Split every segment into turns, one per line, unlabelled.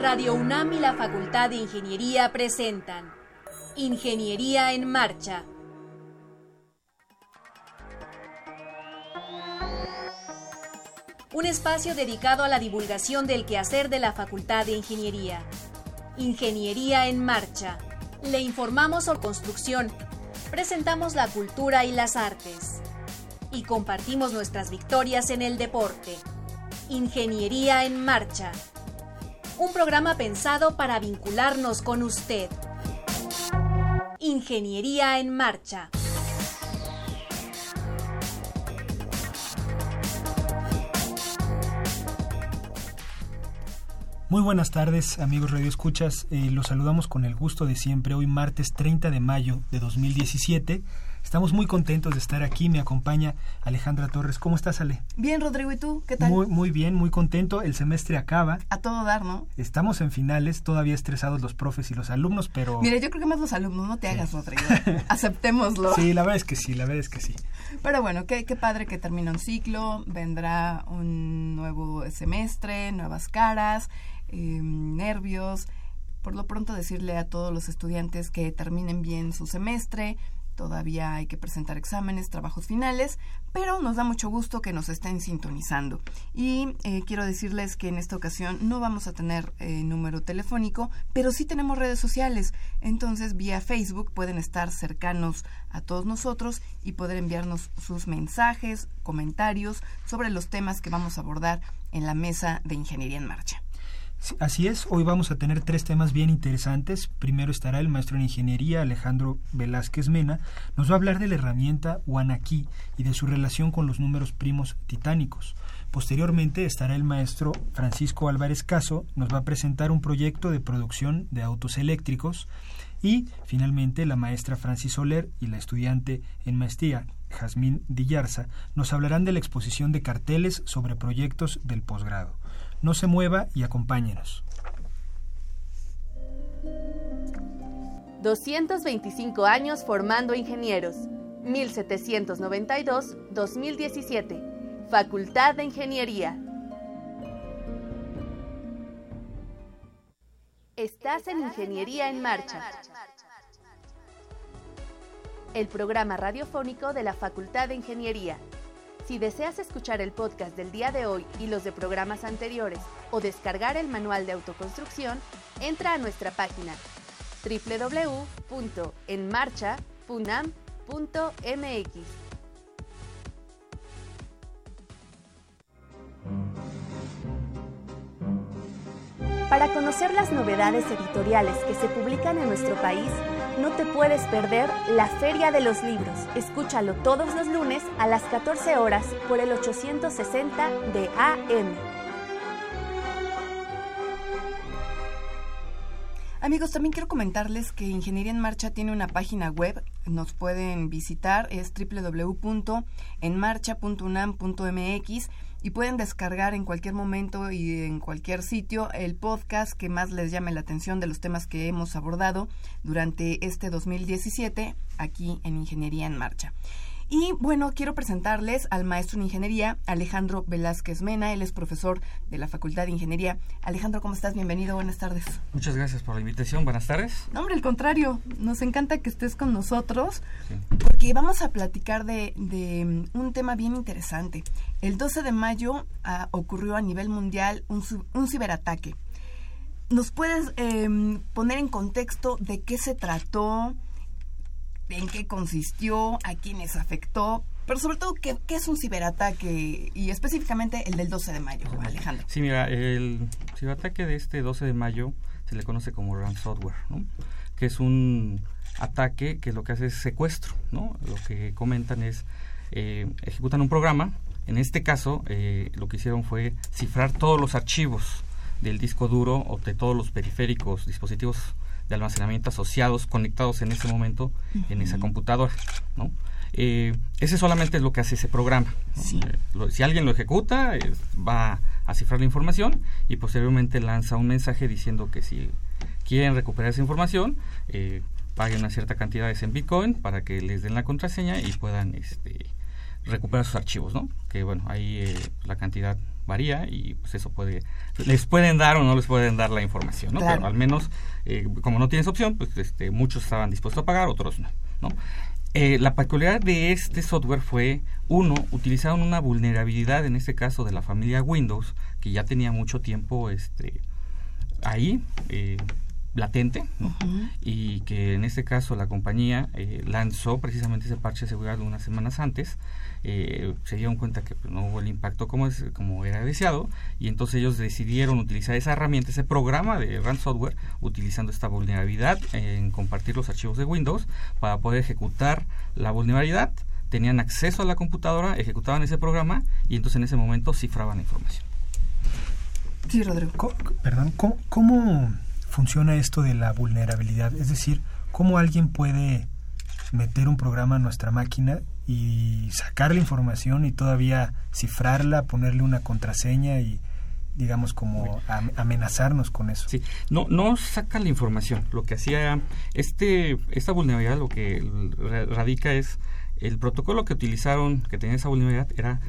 Radio UNAM y la Facultad de Ingeniería presentan Ingeniería en Marcha. Un espacio dedicado a la divulgación del quehacer de la Facultad de Ingeniería. Ingeniería en Marcha. Le informamos sobre construcción, presentamos la cultura y las artes y compartimos nuestras victorias en el deporte. Ingeniería en Marcha. Un programa pensado para vincularnos con usted. Ingeniería en Marcha.
Muy buenas tardes, amigos Radio Escuchas. Eh, los saludamos con el gusto de siempre. Hoy, martes 30 de mayo de 2017. Estamos muy contentos de estar aquí. Me acompaña Alejandra Torres. ¿Cómo estás, Ale?
Bien, Rodrigo. ¿Y tú? ¿Qué tal?
Muy, muy bien, muy contento. El semestre acaba.
A todo dar, ¿no?
Estamos en finales, todavía estresados los profes y los alumnos, pero...
Mire, yo creo que más los alumnos, no te hagas, Rodrigo. Aceptémoslo.
Sí, la verdad es que sí, la verdad es que sí.
Pero bueno, qué, qué padre que termina un ciclo, vendrá un nuevo semestre, nuevas caras eh, nervios. Por lo pronto decirle a todos los estudiantes que terminen bien su semestre. Todavía hay que presentar exámenes, trabajos finales, pero nos da mucho gusto que nos estén sintonizando. Y eh, quiero decirles que en esta ocasión no vamos a tener eh, número telefónico, pero sí tenemos redes sociales. Entonces, vía Facebook pueden estar cercanos a todos nosotros y poder enviarnos sus mensajes, comentarios sobre los temas que vamos a abordar en la mesa de Ingeniería en Marcha.
Así es, hoy vamos a tener tres temas bien interesantes. Primero estará el maestro en ingeniería Alejandro Velázquez Mena. Nos va a hablar de la herramienta Wanaki y de su relación con los números primos titánicos. Posteriormente estará el maestro Francisco Álvarez Caso, nos va a presentar un proyecto de producción de autos eléctricos. Y finalmente la maestra Francis Soler y la estudiante en maestría Jazmín Dillarza nos hablarán de la exposición de carteles sobre proyectos del posgrado. No se mueva y acompáñenos.
225 años formando ingenieros. 1792-2017. Facultad de Ingeniería. Estás en Ingeniería en Marcha. El programa radiofónico de la Facultad de Ingeniería. Si deseas escuchar el podcast del día de hoy y los de programas anteriores o descargar el manual de autoconstrucción, entra a nuestra página www.enmarcha.punam.mx. Para conocer las novedades editoriales que se publican en nuestro país, no te puedes perder la Feria de los Libros. Escúchalo todos los lunes a las 14 horas por el 860 de AM.
Amigos, también quiero comentarles que Ingeniería en Marcha tiene una página web. Nos pueden visitar, es www.enmarcha.unam.mx y pueden descargar en cualquier momento y en cualquier sitio el podcast que más les llame la atención de los temas que hemos abordado durante este 2017 aquí en Ingeniería en Marcha. Y bueno, quiero presentarles al maestro en ingeniería, Alejandro Velázquez Mena. Él es profesor de la Facultad de Ingeniería. Alejandro, ¿cómo estás? Bienvenido, buenas tardes.
Muchas gracias por la invitación, buenas tardes.
No, hombre, al contrario, nos encanta que estés con nosotros porque vamos a platicar de, mm, un tema bien interesante. El 12 de mayo ah, ocurrió a nivel mundial un, un ciberataque. ¿Nos puedes em, poner en contexto de qué se trató? En qué consistió, a quiénes afectó, pero sobre todo, ¿qué, es un ciberataque? Y específicamente el del 12 de mayo, Alejandro.
Sí, mira, el ciberataque de este 12 de mayo se le conoce como ransomware, ¿no? que es un ataque que lo que hace es secuestro. ¿no? Lo que comentan es, eh, ejecutan un programa, en este caso eh, lo que hicieron fue cifrar todos los archivos del disco duro o de todos los periféricos, dispositivos de almacenamiento asociados, conectados en ese momento en esa computadora, ¿no? Eh, ese solamente es lo que hace ese programa. Eh, si alguien lo ejecuta, va a cifrar la información y posteriormente lanza un mensaje diciendo que si quieren recuperar esa información, eh, paguen una cierta cantidad en Bitcoin para que les den la contraseña y puedan este, recuperar sus archivos, ¿no? Que bueno, ahí la cantidad varía y pues eso puede, les pueden dar o no les pueden dar la información, ¿no? Pero al menos, eh, como no tienes opción, pues este, muchos estaban dispuestos a pagar, otros no, ¿no? Eh, la peculiaridad de este software fue, uno, utilizaron una vulnerabilidad, en este caso de la familia Windows, que ya tenía mucho tiempo este, ahí, eh, latente y que en este caso la compañía eh, lanzó precisamente ese parche de seguridad unas semanas antes. Eh, se dieron cuenta que pues, no hubo el impacto como es como era deseado y entonces ellos decidieron utilizar esa herramienta ese programa de ransomware utilizando esta vulnerabilidad en compartir los archivos de Windows para poder ejecutar la vulnerabilidad. Tenían acceso a la computadora ejecutaban ese programa y entonces en ese momento cifraban la información.
Sí, Rodrigo.
perdón, ¿cómo, funciona esto de la vulnerabilidad? Es decir, ¿cómo alguien puede meter un programa a nuestra máquina y sacar la información y todavía cifrarla, ponerle una contraseña y digamos como amenazarnos con eso.
Sí, no no saca la información. Lo que hacía este esta vulnerabilidad lo que radica es el protocolo que utilizaron que tenía esa vulnerabilidad era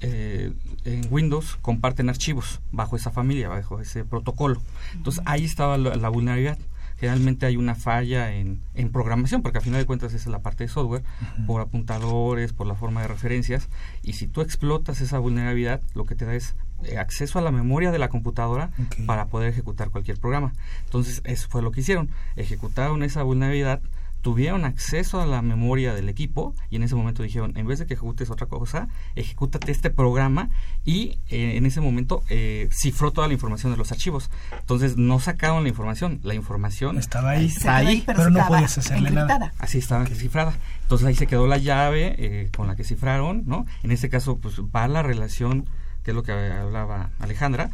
eh, en Windows comparten archivos bajo esa familia, bajo ese protocolo. Entonces ahí estaba la, vulnerabilidad. Generalmente hay una falla en, en, programación, porque al final de cuentas esa es la parte de software, por apuntadores, por la forma de referencias, y si tú explotas esa vulnerabilidad, lo que te da es eh, acceso a la memoria de la computadora para poder ejecutar cualquier programa. Entonces eso fue lo que hicieron, ejecutaron esa vulnerabilidad, tuvieron acceso a la memoria del equipo y en ese momento dijeron, en vez de que ejecutes otra cosa, ejecútate este programa y eh, en ese momento eh, cifró toda la información de los archivos. Entonces no sacaron la información, la información
estaba ahí, ahí, pero, no podías hacerle nada.
Así estaba cifrada. Entonces ahí se quedó la llave eh, con la que cifraron, ¿no? En este caso pues va la relación que es lo que hablaba Alejandra,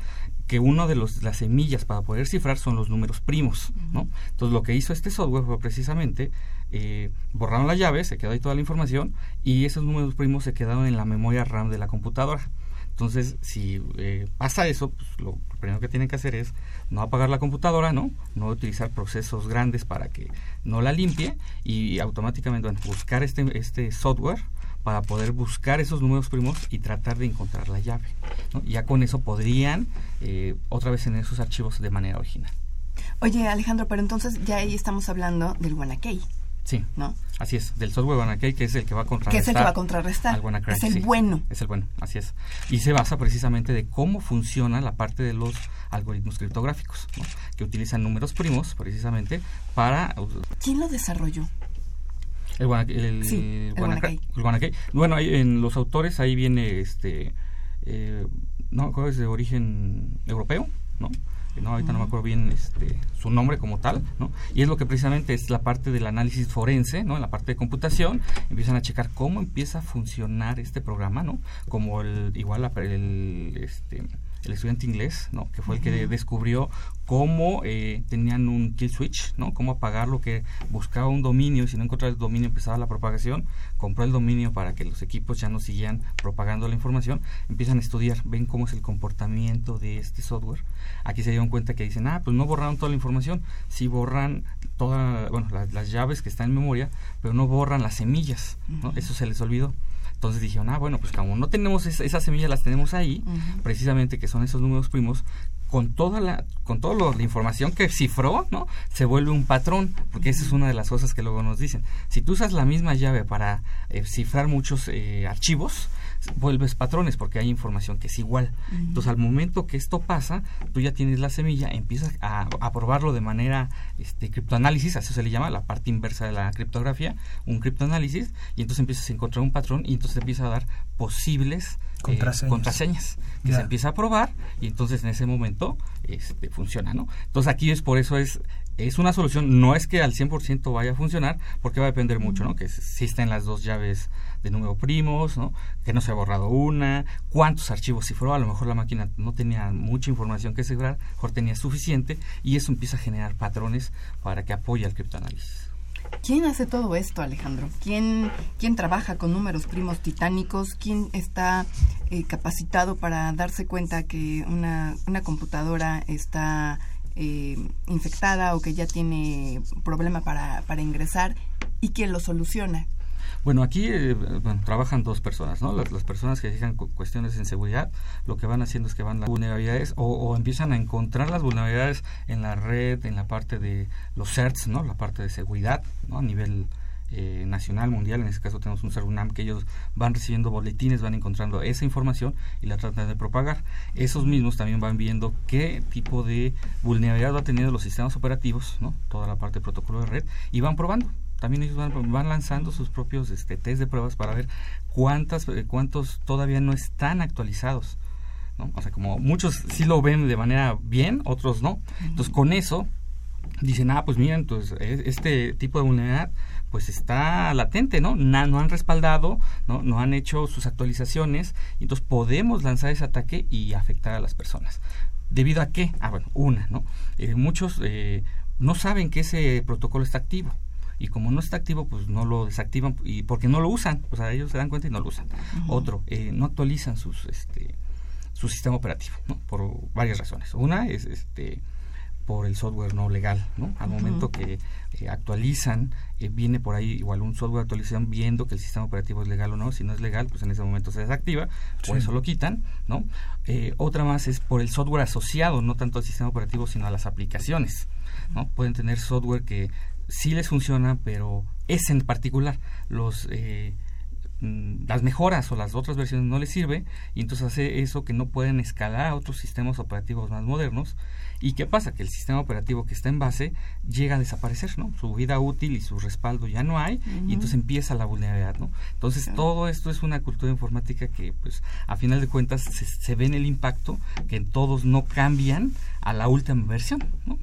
que uno de los, las semillas para poder cifrar son los números primos, ¿no? Entonces lo que hizo este software fue precisamente eh, borraron la llave, se quedó ahí toda la información y esos números primos se quedaron en la memoria RAM de la computadora. Entonces, si eh, pasa eso, pues, lo primero que tienen que hacer es no apagar la computadora, ¿no? No utilizar procesos grandes para que no la limpie y automáticamente buscar este, este software para poder buscar esos números primos y tratar de encontrar la llave. Ya con eso podrían eh, otra vez en esos archivos de manera original.
Oye, Alejandro, pero entonces ya ahí estamos hablando del WannaKey.
Sí, ¿no? así es, del software WannaKey, que es el que va a contrarrestar.
Que es el que va a contrarrestar. es el bueno.
Es el bueno, así es. Y se basa precisamente de cómo funciona la parte de los algoritmos criptográficos, que utilizan números primos precisamente para...
¿Quién lo desarrolló?
El, el, Bueno, en los autores ahí viene este eh, no es de origen europeo, ¿no? no ahorita no me acuerdo bien este su nombre como tal no y es lo que precisamente es la parte del análisis forense no en la parte de computación empiezan a checar cómo empieza a funcionar este programa no como el igual el este el estudiante inglés, ¿no? que fue el que descubrió cómo eh, tenían un kill switch, ¿no? cómo apagarlo, que buscaba un dominio y si no encontraba el dominio empezaba la propagación, compró el dominio para que los equipos ya no siguieran propagando la información, empiezan a estudiar, ven cómo es el comportamiento de este software. Aquí se dieron cuenta que dicen, ah, pues no borraron toda la información, sí borran todas bueno, las, llaves que están en memoria, pero no borran las semillas, ¿no? Eso se les olvidó. Entonces dijeron, ah, bueno, pues como no tenemos esas semillas, las tenemos ahí, precisamente que son esos números primos, con toda la con toda la información que cifró, ¿no? Se vuelve un patrón, porque esa es una de las cosas que luego nos dicen. Si tú usas la misma llave para eh, cifrar muchos eh, archivos, vuelves patrones porque hay información que es igual. Entonces, al momento que esto pasa, tú ya tienes la semilla, empiezas a, a probarlo de manera este, criptoanálisis, así se le llama, la parte inversa de la criptografía, un criptoanálisis, y entonces empiezas a encontrar un patrón y entonces te empieza a dar posibles eh, contraseñas, que se empieza a probar y entonces en ese momento este, funciona, ¿no? Entonces aquí es por eso es es una solución, no es que al 100% vaya a funcionar, porque va a depender mucho, ¿no? Que existen las dos llaves de número primos, ¿no? Que no se ha borrado una, cuántos archivos cifró, a lo mejor la máquina no tenía mucha información que cifrar, mejor tenía suficiente, y eso empieza a generar patrones para que apoye el criptoanálisis.
¿Quién hace todo esto, Alejandro? ¿Quién, quién trabaja con números primos titánicos? ¿Quién está eh, capacitado para darse cuenta que una, una computadora está eh, infectada o que ya tiene problema para, para ingresar y quién lo soluciona?
Bueno, aquí eh, bueno, trabajan dos personas, ¿no? Las, personas que dedican cuestiones en seguridad, lo que van haciendo es que van las vulnerabilidades o, o, empiezan a encontrar las vulnerabilidades en la red, en la parte de los CERTs, ¿no? La parte de seguridad, ¿no? A nivel eh, nacional, mundial, en este caso tenemos un CERUNAM que ellos van recibiendo boletines, van encontrando esa información y la tratan de propagar. Esos mismos también van viendo qué tipo de vulnerabilidad va teniendo los sistemas operativos, ¿no? toda la parte de protocolo de red, y van probando. También ellos van, van lanzando sus propios este, test de pruebas para ver cuántas, eh, cuántos todavía no están actualizados. ¿no? O sea, como muchos sí lo ven de manera bien, otros no. Entonces, con eso dicen, ah, pues miren, entonces este tipo de vulnerabilidad pues está latente, ¿no? no han respaldado, ¿no? No han hecho sus actualizaciones, y entonces podemos lanzar ese ataque y afectar a las personas. ¿Debido a qué? Ah, bueno, una, ¿no? Eh, muchos eh, no saben que ese protocolo está activo y como no está activo pues no lo desactivan y porque no lo usan o sea ellos se dan cuenta y no lo usan otro eh, no actualizan sus este su sistema operativo ¿no? por varias razones una es este por el software no legal, ¿no? Al momento que eh, actualizan, eh, viene por ahí igual un software de actualización viendo que el sistema operativo es legal o no. Si no es legal, pues en ese momento se desactiva, por eso lo quitan, ¿no? Eh, otra más es por el software asociado, no tanto al sistema operativo, sino a las aplicaciones, ¿no? Pueden tener software que sí les funciona, pero ese en particular, los mm, las mejoras o las otras versiones no les sirve y entonces hace eso que no pueden escalar a otros sistemas operativos más modernos ¿Y qué pasa? Que el sistema operativo que está en base llega a desaparecer, ¿no? Su vida útil y su respaldo ya no hay y entonces empieza la vulnerabilidad, ¿no? Entonces todo esto es una cultura informática que pues a final de cuentas se, ve en el impacto que todos no cambian a la última versión, ¿no?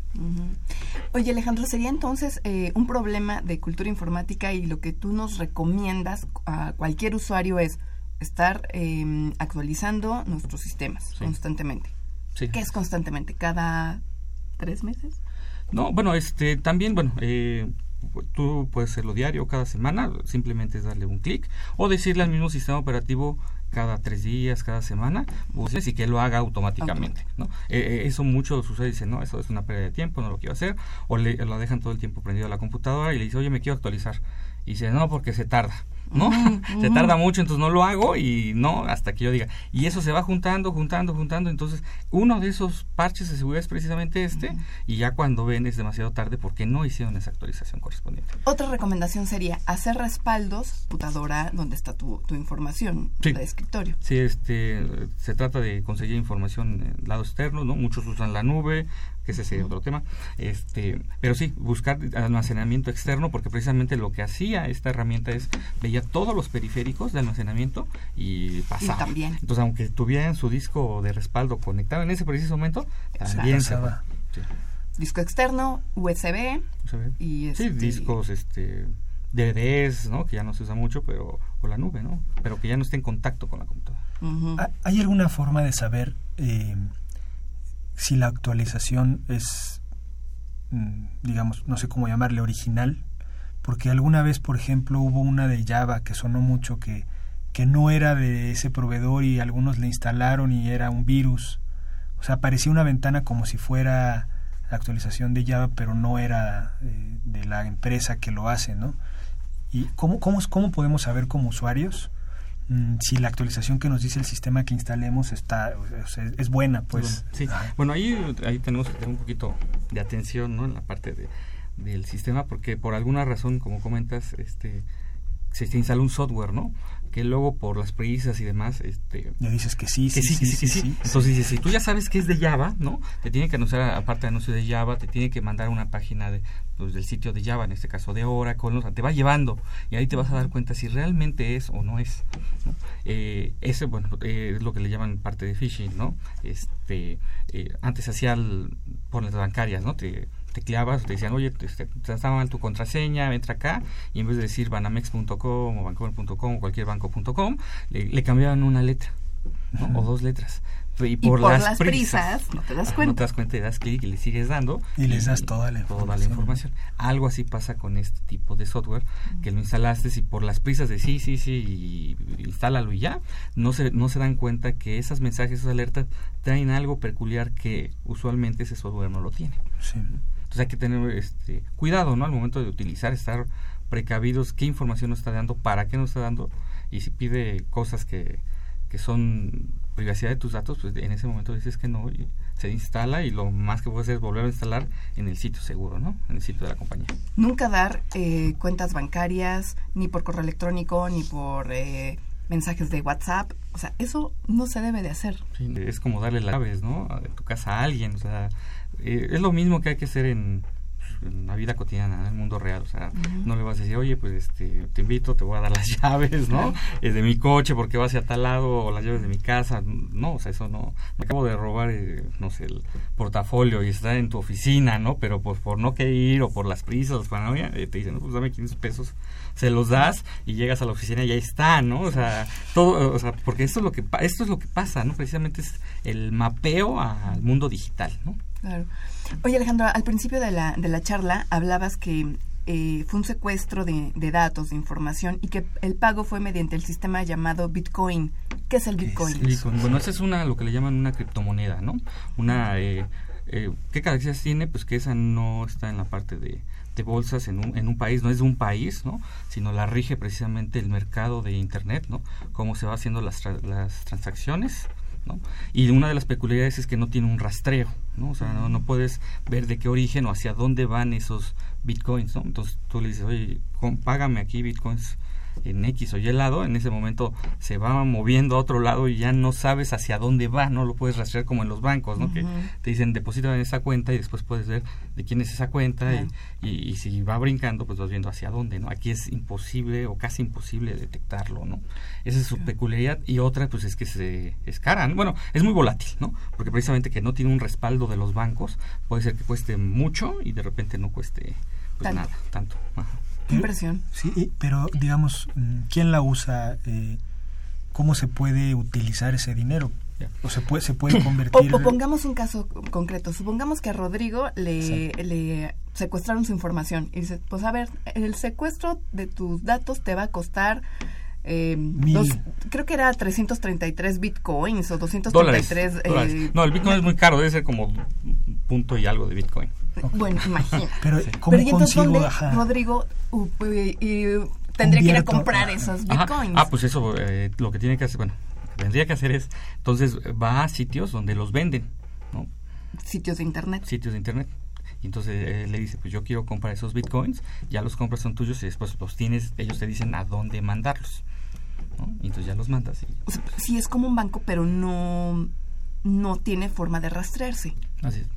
Oye Alejandro, ¿sería entonces eh, un problema de cultura informática y lo que tú nos recomiendas a cualquier usuario es estar em, actualizando nuestros sistemas constantemente? ¿Qué es constantemente? ¿Cada tres meses?
No, bueno, este también, bueno, eh, tú puedes hacerlo diario, cada semana, simplemente es darle un clic o decirle al mismo sistema operativo cada tres días, cada semana, pues, y que lo haga automáticamente. ¿no? Eh, eh, eso muchos usuarios dicen, no, eso es una pérdida de tiempo, no lo quiero hacer, o le, lo dejan todo el tiempo prendido a la computadora y le dice, oye, me quiero actualizar. Y dice, no, porque se tarda. ¿no? se tarda mucho, entonces no lo hago y no hasta que yo diga. Y eso se va juntando, juntando, juntando. Entonces, uno de esos parches de seguridad es precisamente este. Y ya cuando ven es demasiado tarde porque no hicieron esa actualización correspondiente.
Otra recomendación sería hacer respaldos computadora donde está tu, tu información de escritorio.
Sí, este, se trata de conseguir información en lado externo, ¿no? Muchos usan la nube, que ese sería otro tema. Este, pero sí, buscar almacenamiento externo, porque precisamente lo que hacía esta herramienta es veía todos los periféricos de almacenamiento y pasaba.
también.
Entonces, aunque tuvieran su disco de respaldo conectado en ese preciso momento, también se,
Disco externo, USB, y
este... sí, discos, este DVDs, ¿no? Que ya no se usa mucho, pero o la nube, ¿no? Pero que ya no esté en contacto con la computadora.
¿Hay alguna forma de saber eh, si la actualización es, mm, digamos, no sé cómo llamarle, original, porque alguna vez, por ejemplo, hubo una de Java que sonó mucho que, que no era de ese proveedor y algunos le instalaron y era un virus. O sea, parecía una ventana como si fuera la actualización de Java, pero no era eh, de la empresa que lo hace, ¿no? ¿Y cómo, cómo, cómo podemos saber como usuarios si la actualización que nos dice el sistema que instalemos está es buena pues.
Sí. Bueno ahí ahí tenemos que tener un poquito de atención no en la parte de, del sistema porque por alguna razón como comentas este se instala un software no que luego por las prisas y demás este
le dices que sí sí, sí, sí, sí,
entonces si tú ya sabes que es de Java no te tiene que anunciar aparte de anuncio de Java te tiene que mandar una página de pues, del sitio de Java en este caso de Oracle o sea, te va llevando y ahí te vas a dar cuenta si realmente es o no es eh, ese bueno eh, es lo que le llaman parte de phishing no este eh, antes hacía por las bancarias no te tecleabas, te decían, oye, te, este, estaba mal tu contraseña, entra acá, y en vez de decir banamex.com o bancomer.com o cualquier banco.com, le, le cambiaban una letra, o dos letras.
Y por, las, prisas, no te das cuenta. No
te das cuenta y das clic y le sigues dando.
Y, les das toda la, toda
la información. Algo así pasa con este tipo de software, que lo instalaste y por las prisas de sí, sí, sí, y, instálalo y ya, no se, no se dan cuenta que esos mensajes, esas alertas, traen algo peculiar que usualmente ese software no lo tiene.
Sí.
Entonces hay que tener este cuidado, ¿no? Al momento de utilizar, estar precavidos qué información nos está dando, para qué nos está dando y si pide cosas que, que son privacidad de tus datos, pues en ese momento dices que no y se instala y lo más que puedes hacer es volver a instalar en el sitio seguro, ¿no? En el sitio de la compañía.
Nunca dar eh, cuentas bancarias, ni por correo electrónico, ni por eh, mensajes de WhatsApp. O sea, eso no se debe de hacer.
es como darle las llaves, ¿no? De tu casa a alguien. O sea, eh, es lo mismo que hay que hacer en en la vida cotidiana, en el mundo real. O sea, no le vas a decir, oye, pues este, te invito, te voy a dar las llaves, ¿no? Es de mi coche porque va hacia tal lado, o las llaves de mi casa. No, o sea, eso no. Me acabo de robar, eh, no sé, el portafolio y está en tu oficina, ¿no? Pero pues por no querer ir o por las prisas, para eh, te dicen, no, pues dame 500 pesos, se los das y llegas a la oficina y ahí está, ¿no? O sea, todo, o sea, porque esto es lo que, esto es lo que pasa, ¿no? Precisamente es el mapeo al mundo digital, ¿no?
Claro. Oye, Alejandro, al principio de la, de la charla hablabas que eh, fue un secuestro de, datos, de información, y que el pago fue mediante el sistema llamado Bitcoin. ¿Qué es el Bitcoin?
Bueno, esa es una, lo que le llaman una criptomoneda, ¿no? Una, eh, eh, ¿qué características tiene? Pues que esa no está en la parte de, de bolsas en un, en un país, no es de un país, ¿no? Sino la rige precisamente el mercado de Internet, ¿no? Cómo se va haciendo las, las transacciones, y una de las peculiaridades es que no tiene un rastreo, ¿no? O sea, no, puedes ver de qué origen o hacia dónde van esos bitcoins, ¿no? Entonces tú le dices, oye, págame aquí bitcoins en X o Y lado, en ese momento se va moviendo a otro lado y ya no sabes hacia dónde va, no lo puedes rastrear como en los bancos, ¿no? Que te dicen deposita en esa cuenta y después puedes ver de quién es esa cuenta y, y, si va brincando, pues vas viendo hacia dónde, ¿no? Aquí es imposible o casi imposible detectarlo, ¿no? Esa es su peculiaridad y otra, pues es que se es cara, bueno, es muy volátil, ¿no? Porque precisamente que no tiene un respaldo de los bancos, puede ser que cueste mucho y de repente no cueste pues nada, tanto.
Impresión.
Sí, pero digamos, mm, ¿quién la usa? Eh, ¿Cómo se puede utilizar ese dinero? O se puede, se puede convertir.
O, pongamos un caso concreto. Supongamos que a Rodrigo le, le secuestraron su información. Y dice, pues a ver, el secuestro de tus datos te va a costar. Eh, creo que era 333 bitcoins o 233.
Eh, no, el bitcoin es muy caro, debe ser como punto y algo de bitcoin.
Bueno, imagina. Pero, ¿cómo entonces, ¿dónde, Rodrigo, tendría que ir a comprar esos bitcoins?
Ah, pues eso, eh, lo que tiene que hacer, bueno, tendría que hacer es, entonces va a sitios donde los venden, ¿no?
Sitios de internet.
Sitios de internet. Y entonces eh, le dice, pues yo quiero comprar esos bitcoins, ya los compras son tuyos y después los tienes, ellos te dicen a dónde mandarlos. ¿no? Y entonces ya los mandas.
sí, es como un banco, pero no, no tiene forma de rastrearse.
Así es.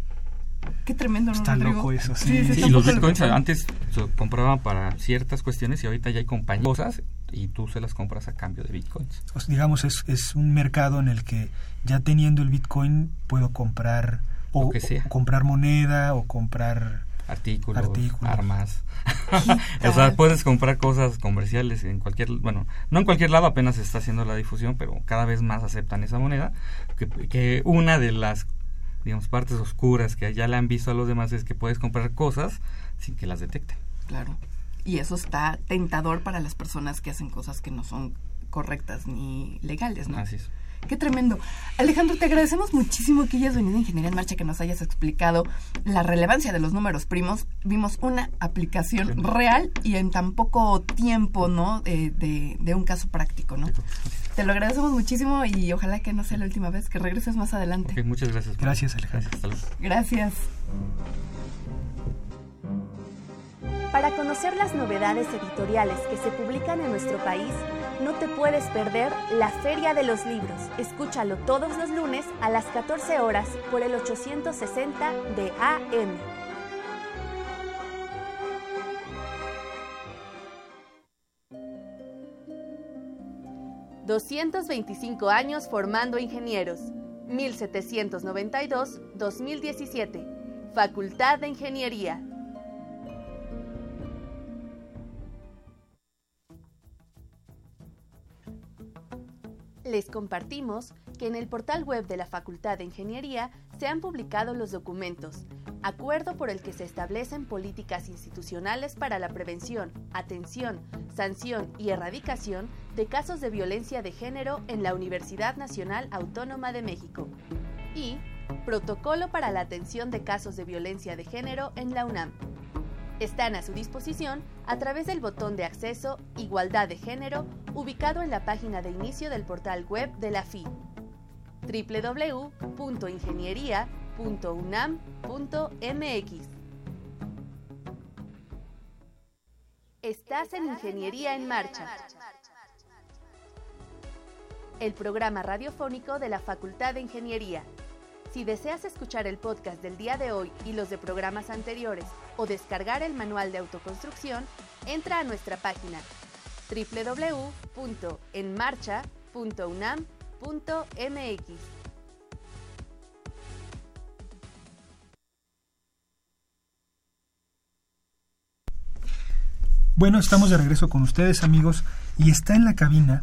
Qué tremendo, ¿no?
Está loco eso,
sí. y los bitcoins antes se compraban para ciertas cuestiones y ahorita ya hay compañías y tú se las compras a cambio de bitcoins.
digamos, es, es un mercado en el que ya teniendo el bitcoin puedo comprar o, comprar moneda o comprar
artículos, armas. o sea, puedes comprar cosas comerciales en cualquier, bueno, no en cualquier lado, apenas se está haciendo la difusión, pero cada vez más aceptan esa moneda, que, que una de las digamos, partes oscuras que ya le han visto a los demás es que puedes comprar cosas sin que las detecten.
Claro. Y eso está tentador para las personas que hacen cosas que no son correctas ni legales, ¿no?
Así es.
Qué tremendo. Alejandro, te agradecemos muchísimo que hayas venido a Ingeniería en Marcha, que nos hayas explicado la relevancia de los números primos. Vimos una aplicación real y en tan poco tiempo, ¿no? De, de, un caso práctico, ¿no? Te lo agradecemos muchísimo y ojalá que no sea la última vez, que regreses más adelante.
muchas gracias.
Gracias, Alejandro.
Gracias.
Para conocer las novedades editoriales que se publican en nuestro país, no te puedes perder la Feria de los Libros. Escúchalo todos los lunes a las 14 horas por el 860 de AM. ...225 años formando ingenieros... ...1792-2017... ...Facultad de Ingeniería... Les compartimos que en el portal web de la Facultad de Ingeniería se han publicado los documentos, acuerdo por el que se establecen políticas institucionales para la prevención, atención, sanción y erradicación de casos de violencia de género en la Universidad Nacional Autónoma de México, y
Protocolo para la atención de casos de violencia de género en la UNAM. Están a su disposición a través del botón de acceso Igualdad de Género ubicado en la página de inicio del portal web de la FI www.ingeniería.unam.mx. Estás en Ingeniería en Marcha, el programa radiofónico de la Facultad de Ingeniería. Si deseas escuchar el podcast del día de hoy y los de programas anteriores o descargar el manual de autoconstrucción, entra a nuestra página www.enmarcha.unam.mx.
Bueno, estamos de regreso con ustedes amigos y está en la cabina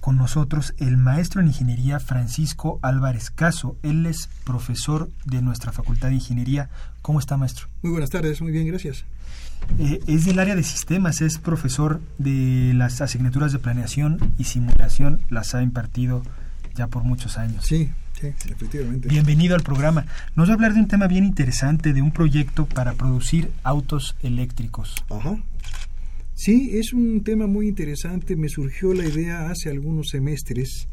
con nosotros el maestro en ingeniería Francisco Álvarez Caso. Él es profesor de nuestra Facultad de Ingeniería. ¿Cómo está, maestro?
Muy buenas tardes, muy bien, gracias.
Eh, es del área de sistemas, es profesor de las asignaturas de planeación y simulación, las ha impartido ya por muchos años.
Sí, sí, efectivamente.
Bienvenido al programa. Nos va a hablar de un tema bien interesante, de un proyecto para producir autos eléctricos.
Ajá. Sí, es un tema muy interesante. Me surgió la idea hace algunos semestres.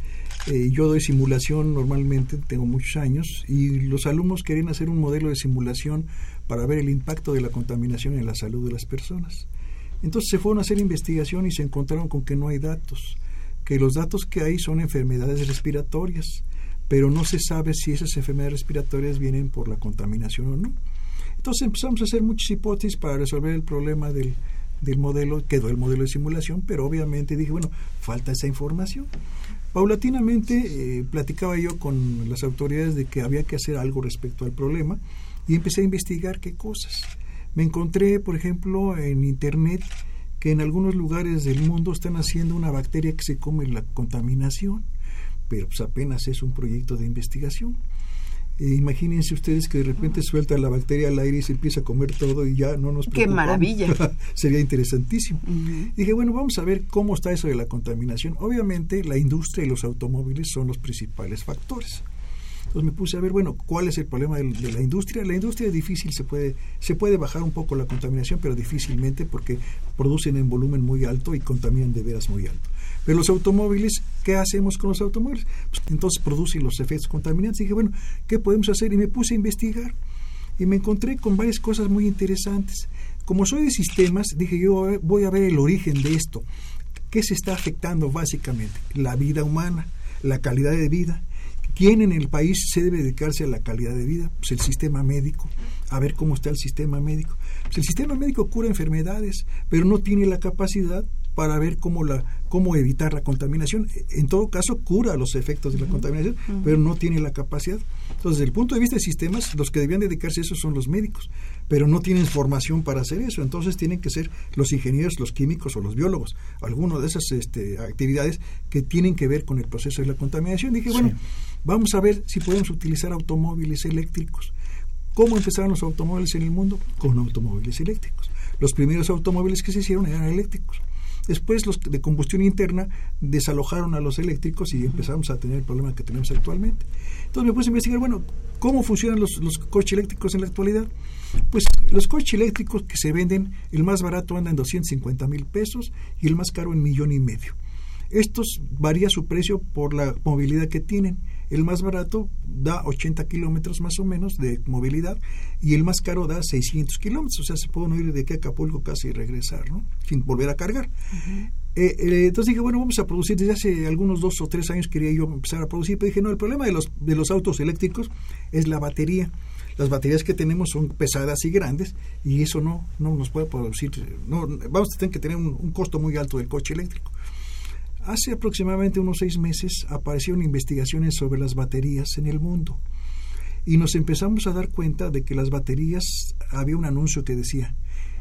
Eh, yo doy simulación normalmente, tengo muchos años, y los alumnos querían hacer un modelo de simulación para ver el impacto de la contaminación en la salud de las personas. Entonces se fueron a hacer investigación y se encontraron con que no hay datos, que los datos que hay son enfermedades respiratorias, pero no se sabe si esas enfermedades respiratorias vienen por la contaminación o no. Entonces empezamos a hacer muchas hipótesis para resolver el problema del, del modelo, quedó el modelo de simulación, pero obviamente dije, bueno, falta esa información. Paulatinamente eh, platicaba yo con las autoridades de que había que hacer algo respecto al problema y empecé a investigar qué cosas. Me encontré, por ejemplo, en Internet que en algunos lugares del mundo están haciendo una bacteria que se come la contaminación, pero pues apenas es un proyecto de investigación. Eh, imagínense ustedes que de repente suelta la bacteria al aire y se empieza a comer todo y ya no nos preocupamos.
¡Qué maravilla!
Sería interesantísimo. Dije, bueno, vamos a ver cómo está eso de la contaminación. Obviamente la industria y los automóviles son los principales factores. Entonces me puse a ver, bueno, ¿cuál es el problema de, la industria? La industria es difícil, se puede, se puede bajar un poco la contaminación, pero difícilmente porque producen en volumen muy alto y contaminan de veras muy alto. Pero los automóviles, ¿qué hacemos con los automóviles? Pues, entonces producen los efectos contaminantes. Y dije, bueno, ¿qué podemos hacer? Y me puse a investigar. Y me encontré con varias cosas muy interesantes. Como soy de sistemas, dije yo voy a ver el origen de esto. ¿Qué se está afectando básicamente? La vida humana, la calidad de vida. ¿Quién en el país se debe dedicarse a la calidad de vida? Pues el sistema médico. A ver cómo está el sistema médico. Pues el sistema médico cura enfermedades, pero no tiene la capacidad para ver cómo la cómo evitar la contaminación. En todo caso, cura los efectos de la contaminación, pero no tiene la capacidad. Entonces, desde el punto de vista de sistemas, los que debían dedicarse a eso son los médicos, pero no tienen formación para hacer eso. Entonces, tienen que ser los ingenieros, los químicos o los biólogos, alguno de esas este, actividades que tienen que ver con el proceso de la contaminación. Dije, bueno, vamos a ver si podemos utilizar automóviles eléctricos. ¿Cómo empezaron los automóviles en el mundo? Con automóviles eléctricos. Los primeros automóviles que se hicieron eran eléctricos. Después los de combustión interna desalojaron a los eléctricos y empezamos a tener el problema que tenemos actualmente. Entonces me puse a investigar, bueno, ¿cómo funcionan los, los coches eléctricos en la actualidad? Pues los coches eléctricos que se venden, el más barato anda en 250 mil pesos y el más caro en millón y medio. Estos varía su precio por la movilidad que tienen. El más barato da 80 kilómetros más o menos de movilidad y el más caro da 600 kilómetros. O sea, se pueden ir de aquí a Acapulco casi y regresar, ¿no? Sin volver a cargar. Eh, eh, entonces dije, bueno, vamos a producir. Desde hace algunos dos o tres años quería yo empezar a producir, pero dije, no, el problema de los, de los autos eléctricos es la batería. Las baterías que tenemos son pesadas y grandes y eso no, no nos puede producir. No, vamos a tener que tener un costo muy alto del coche eléctrico. Hace aproximadamente unos seis meses aparecieron investigaciones sobre las baterías en el mundo y nos empezamos a dar cuenta de que las baterías, había un anuncio que decía,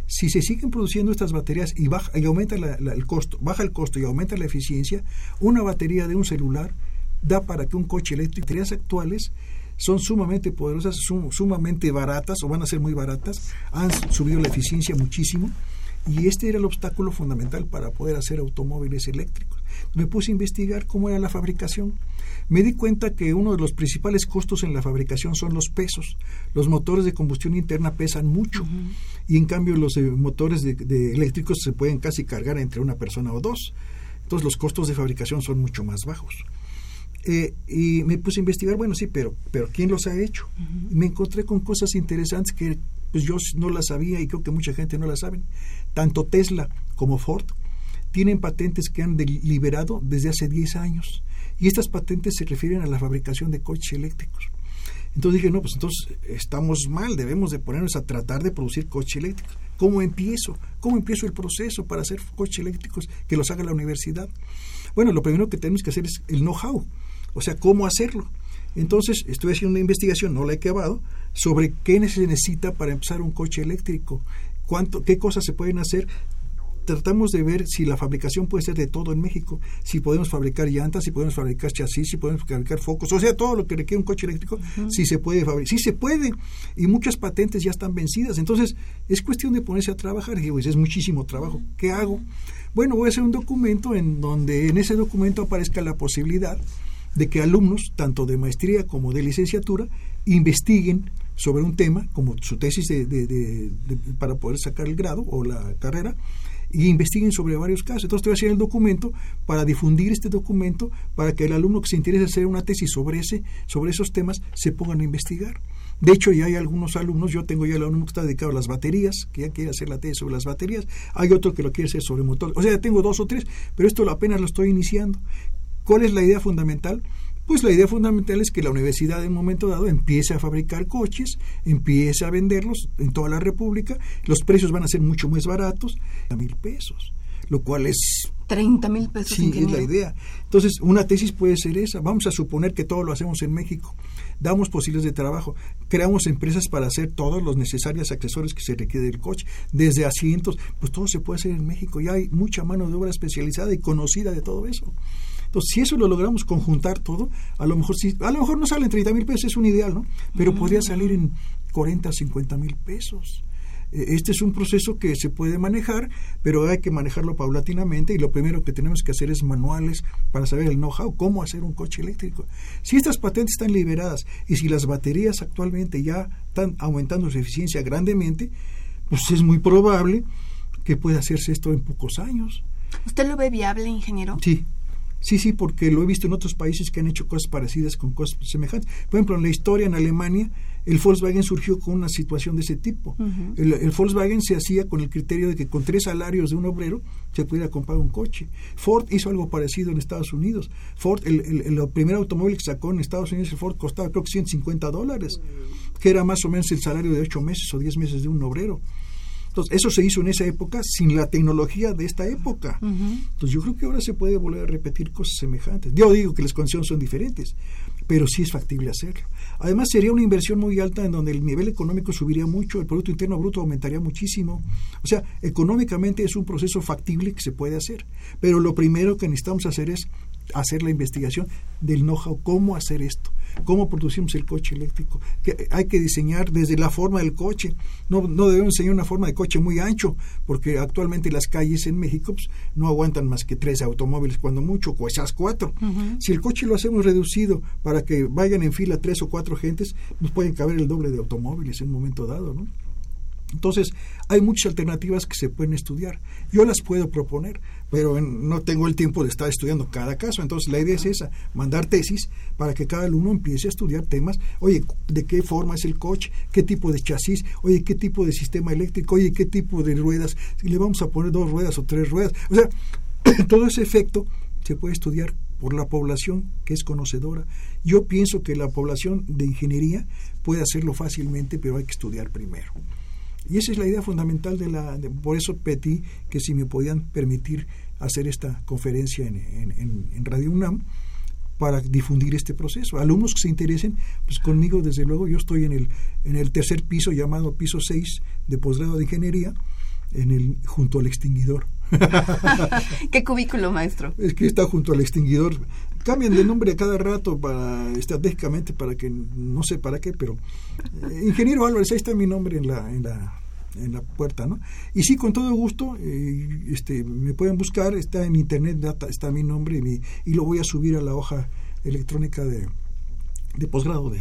si se siguen produciendo estas baterías y, baja, y aumenta el costo, baja el costo y aumenta la eficiencia, una batería de un celular da para que un coche eléctrico, baterías actuales son sumamente poderosas, sumamente baratas o van a ser muy baratas, han subido la eficiencia muchísimo Y este era el obstáculo fundamental para poder hacer automóviles eléctricos. Me puse a investigar cómo era la fabricación. Me di cuenta que uno de los principales costos en la fabricación son los pesos. Los motores de combustión interna pesan mucho y en cambio los eh, motores de, de eléctricos se pueden casi cargar entre una persona o dos. Entonces los costos de fabricación son mucho más bajos. Eh, y me puse a investigar, bueno, sí, pero, pero ¿quién los ha hecho? Me encontré con cosas interesantes que pues yo no las sabía y creo que mucha gente no las sabe. Tanto Tesla como Ford tienen patentes que han liberado desde hace 10 años. Y estas patentes se refieren a la fabricación de coches eléctricos. Entonces dije, no, pues entonces estamos mal, debemos de ponernos a tratar de producir coches eléctricos. ¿Cómo empiezo? ¿Cómo empiezo el proceso para hacer coches eléctricos que los haga la universidad? Bueno, lo primero que tenemos que hacer es el know-how o sea, cómo hacerlo. Entonces, estoy haciendo una investigación, no la he acabado, sobre qué se necesita para empezar un coche eléctrico, cuánto, qué cosas se pueden hacer. Tratamos de ver si la fabricación puede ser de todo en México, si podemos fabricar llantas, si podemos fabricar chasis, si podemos fabricar focos, o sea, todo lo que requiere un coche eléctrico, si se puede fabricar, sí se puede, y muchas patentes ya están vencidas. Entonces, es cuestión de ponerse a trabajar, y pues, es muchísimo trabajo, ¿qué hago? Bueno, voy a hacer un documento en donde en ese documento aparezca la posibilidad de que alumnos, tanto de maestría como de licenciatura, investiguen sobre un tema, como su tesis de, para poder sacar el grado o la carrera, y investiguen sobre varios casos. Entonces, te voy a hacer el documento para difundir este documento, para que el alumno que se interese hacer una tesis sobre, ese, sobre esos temas se pongan a investigar. De hecho, ya hay algunos alumnos, yo tengo ya el alumno que está dedicado a las baterías, que ya quiere hacer la tesis sobre las baterías, hay otro que lo quiere hacer sobre motores, o sea, ya tengo dos o tres, pero esto apenas lo estoy iniciando. ¿Cuál es la idea fundamental? Pues la idea fundamental es que la universidad en un momento dado empiece a fabricar coches, empiece a venderlos en toda la República, los precios van a ser mucho más baratos, a mil pesos, lo cual es
30 mil pesos.
Sí, es la idea. Entonces, una tesis puede ser esa. Vamos a suponer que todo lo hacemos en México. Damos posibles de trabajo. Creamos empresas para hacer todos los necesarios accesorios que se requiere del coche, desde asientos. Pues todo se puede hacer en México. Ya hay mucha mano de obra especializada y conocida de todo eso. Entonces, si eso lo logramos conjuntar todo, a lo mejor sí, a lo mejor no salen 30 mil pesos, es un ideal, ¿no? Pero podría salir en 40, 50 mil pesos. E, este es un proceso que se puede manejar, pero hay que manejarlo paulatinamente y lo primero que tenemos que hacer es manuales para saber el know-how, cómo hacer un coche eléctrico. Si estas patentes están liberadas y si las baterías actualmente ya están aumentando su eficiencia grandemente, pues es muy probable que pueda hacerse esto en pocos años.
¿Usted lo ve viable, ingeniero?
Sí, Sí, sí, porque lo he visto en otros países que han hecho cosas parecidas con cosas semejantes. Por ejemplo, en la historia en Alemania, el Volkswagen surgió con una situación de ese tipo. el, Volkswagen se hacía con el criterio de que con tres salarios de un obrero se pudiera comprar un coche. Ford hizo algo parecido en Estados Unidos. Ford, el, el, primer automóvil que sacó en Estados Unidos, el Ford costaba creo que 150 dólares, que era más o menos el salario de ocho meses o diez meses de un obrero. Entonces, eso se hizo en esa época sin la tecnología de esta época. Entonces, yo creo que ahora se puede volver a repetir cosas semejantes. Yo digo que las condiciones son diferentes, pero sí es factible hacerlo. Además, sería una inversión muy alta en donde el nivel económico subiría mucho, el Producto Interno Bruto aumentaría muchísimo. O sea, económicamente es un proceso factible que se puede hacer. Pero lo primero que necesitamos hacer es hacer la investigación del know-how, cómo hacer esto cómo producimos el coche eléctrico. Que hay que diseñar desde la forma del coche. No, no debemos diseñar una forma de coche muy ancho, porque actualmente las calles en México pues, no aguantan más que tres automóviles, cuando mucho, esas cuatro. Si el coche lo hacemos reducido para que vayan en fila tres o cuatro gentes, nos pueden caber el doble de automóviles en un momento dado, ¿no? Entonces, hay muchas alternativas que se pueden estudiar. Yo las puedo proponer, pero no tengo el tiempo de estar estudiando cada caso. Entonces, la idea es esa, mandar tesis para que cada alumno empiece a estudiar temas. Oye, ¿de qué forma es el coche? ¿Qué tipo de chasis? Oye, ¿qué tipo de sistema eléctrico? Oye, ¿qué tipo de ruedas? Si le vamos a poner dos ruedas o tres ruedas. O sea, todo ese efecto se puede estudiar por la población que es conocedora. Yo pienso que la población de ingeniería puede hacerlo fácilmente, pero hay que estudiar primero. Y esa es la idea fundamental de la... por eso pedí que si me podían permitir hacer esta conferencia en, en, Radio UNAM para difundir este proceso. Alumnos que se interesen, pues conmigo desde luego yo estoy en el, en el tercer piso llamado piso 6 de posgrado de ingeniería, en el, junto al extinguidor.
¿Qué cubículo, maestro?
Es que está junto al extinguidor. Cambian de nombre a cada rato para estratégicamente para que no sé para qué, pero eh, ingeniero Álvarez, ahí está mi nombre en la, en la en la puerta, ¿no? Y sí, con todo gusto, eh, este, me pueden buscar, está en internet, está mi nombre y, mi, y lo voy a subir a la hoja electrónica de, de posgrado de,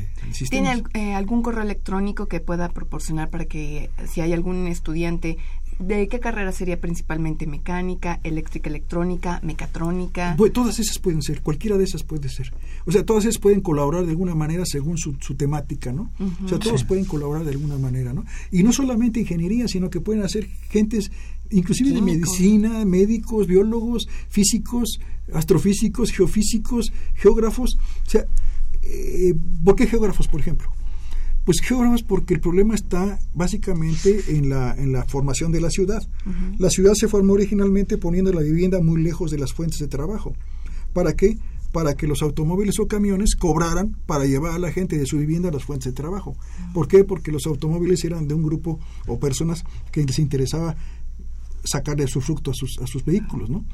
¿Tiene eh, algún correo electrónico que pueda proporcionar para que si hay algún estudiante ¿De qué carrera sería principalmente mecánica, eléctrica, electrónica, mecatrónica?
todas esas pueden ser, cualquiera de esas puede ser. O sea, todas esas pueden colaborar de alguna manera según su, temática, ¿no? o sea, todos pueden colaborar de alguna manera, ¿no? Y no solamente ingeniería, sino que pueden hacer gentes, inclusive de medicina, médicos, biólogos, físicos, astrofísicos, geofísicos, geógrafos. O sea, eh, ¿por qué geógrafos, por ejemplo? Pues geógrafos porque el problema está básicamente en la, en la formación de la ciudad. La ciudad se formó originalmente poniendo la vivienda muy lejos de las fuentes de trabajo. ¿Para qué? Para que los automóviles o camiones cobraran para llevar a la gente de su vivienda a las fuentes de trabajo. ¿Por qué? Porque los automóviles eran de un grupo o personas que les interesaba sacarle su fruto a sus, a sus vehículos, ¿no?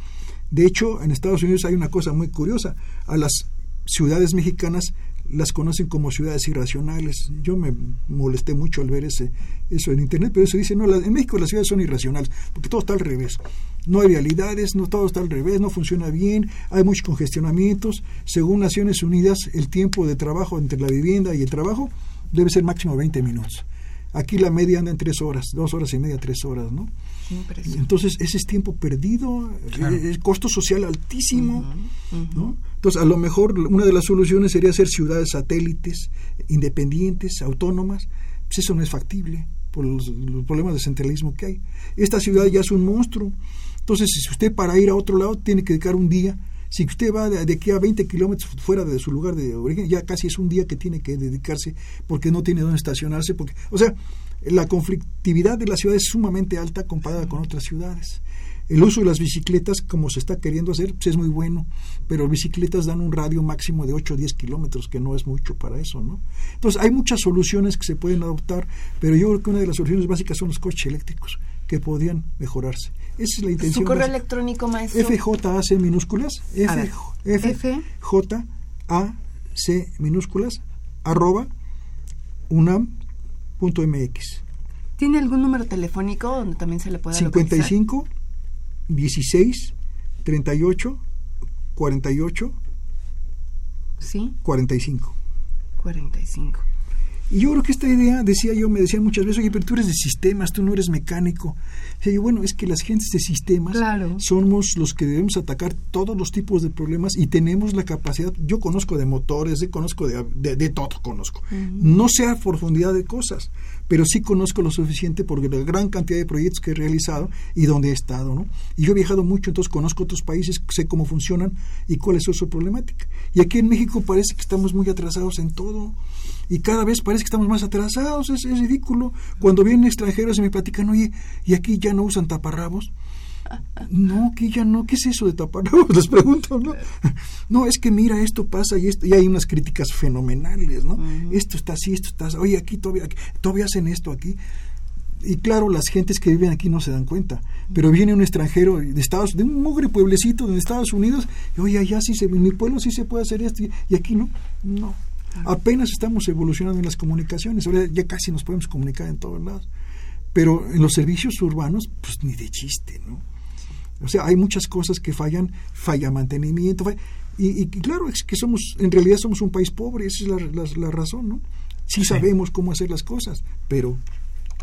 De hecho, en Estados Unidos hay una cosa muy curiosa. A las ciudades mexicanas las conocen como ciudades irracionales. Yo me molesté mucho al ver ese, eso en internet, pero se dice, no, en México las ciudades son irracionales, porque todo está al revés. No hay realidades, no todo está al revés, no funciona bien, hay muchos congestionamientos. Según Naciones Unidas, el tiempo de trabajo entre la vivienda y el trabajo debe ser máximo 20 minutos. Aquí la media anda en tres horas, dos horas y media, tres horas, ¿no? Entonces, ese es tiempo perdido, el costo social altísimo, ¿no? Entonces, a lo mejor una de las soluciones sería hacer ciudades satélites, independientes, autónomas. Pues eso no es factible por los, problemas de centralismo que hay. Esta ciudad ya es un monstruo. Entonces, si usted para ir a otro lado tiene que dedicar un día, si usted va de, aquí a 20 kilómetros fuera de su lugar de origen, ya casi es un día que tiene que dedicarse porque no tiene dónde estacionarse. Porque, o sea, la conflictividad de la ciudad es sumamente alta comparada con otras ciudades. El uso de las bicicletas, como se está queriendo hacer, pues es muy bueno, pero bicicletas dan un radio máximo de 8 o 10 kilómetros, que no es mucho para eso, ¿no? Entonces, hay muchas soluciones que se pueden adoptar, pero yo creo que una de las soluciones básicas son los coches eléctricos, que podrían mejorarse. Esa es la intención.
¿Su correo electrónico, maestro?
FJAC minúsculas, F, F, J, A, C minúsculas, arroba, unam.mx.
¿Tiene algún número telefónico donde también se le pueda
55 16, 38, 48,
¿Sí?
45.
45.
Y yo creo que esta idea, decía yo, me decían muchas veces, oye, pero tú eres de sistemas, tú no eres mecánico. Y yo, bueno, es que las gentes de sistemas somos los que debemos atacar todos los tipos de problemas y tenemos la capacidad, yo conozco de motores, de, conozco de, de, todo, conozco. No sé a profundidad de cosas, pero sí conozco lo suficiente porque la gran cantidad de proyectos que he realizado y donde he estado, ¿no? Y yo he viajado mucho, entonces conozco otros países, sé cómo funcionan y cuál es su problemática. Y aquí en México parece que estamos muy atrasados en todo y cada vez parece que estamos más atrasados, es, ridículo. Cuando vienen extranjeros y me platican, oye, ¿y aquí ya no usan taparrabos? No, que ya no, ¿qué es eso de taparrabos? Les pregunto, ¿no? No, es que mira, esto pasa y esto, y hay unas críticas fenomenales, ¿no? Esto está así, esto está así, oye, aquí todavía, todavía hacen esto aquí. Y claro, las gentes que viven aquí no se dan cuenta, pero viene un extranjero de Estados, de un mugre pueblecito de Estados Unidos, y oye, allá sí se, en mi pueblo sí se puede hacer esto, y aquí no, no. Apenas estamos evolucionando en las comunicaciones, ahora ya casi nos podemos comunicar en todos lados. Pero en los servicios urbanos, pues ni de chiste, ¿no? O sea, hay muchas cosas que fallan, falla mantenimiento, y, claro, es que somos, en realidad somos un país pobre, esa es la, razón, ¿no? Sí, sabemos cómo hacer las cosas, pero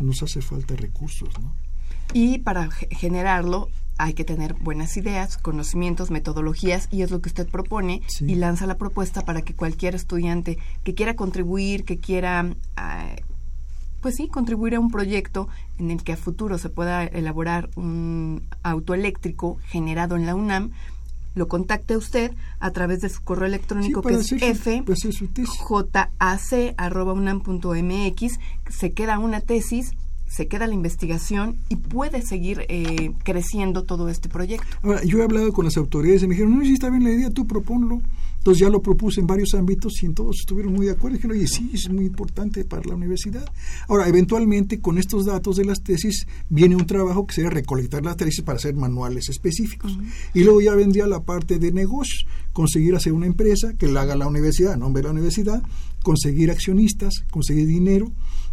nos hace falta recursos, ¿no?
Y para generarlo hay que tener buenas ideas, conocimientos, metodologías y es lo que usted propone y lanza la propuesta para que cualquier estudiante que quiera contribuir, que quiera, ah, pues sí, contribuir a un proyecto en el que a futuro se pueda elaborar un auto eléctrico generado en la UNAM, lo contacte usted a través de su correo electrónico que es fjac.unam.mx, se queda una tesis se queda la investigación y puede seguir eh, creciendo todo este proyecto.
Ahora, yo he hablado con las autoridades y me dijeron, no, si está bien la idea, tú proponlo. Entonces ya lo propuse en varios ámbitos y en todos estuvieron muy de acuerdo. Dijeron, oye, sí, es muy importante para la universidad. Ahora, eventualmente, con estos datos de las tesis, viene un trabajo que sería recolectar las tesis para hacer manuales específicos. Y luego ya vendría la parte de negocios, conseguir hacer una empresa que la haga la universidad, nombre de la universidad, conseguir accionistas, conseguir dinero,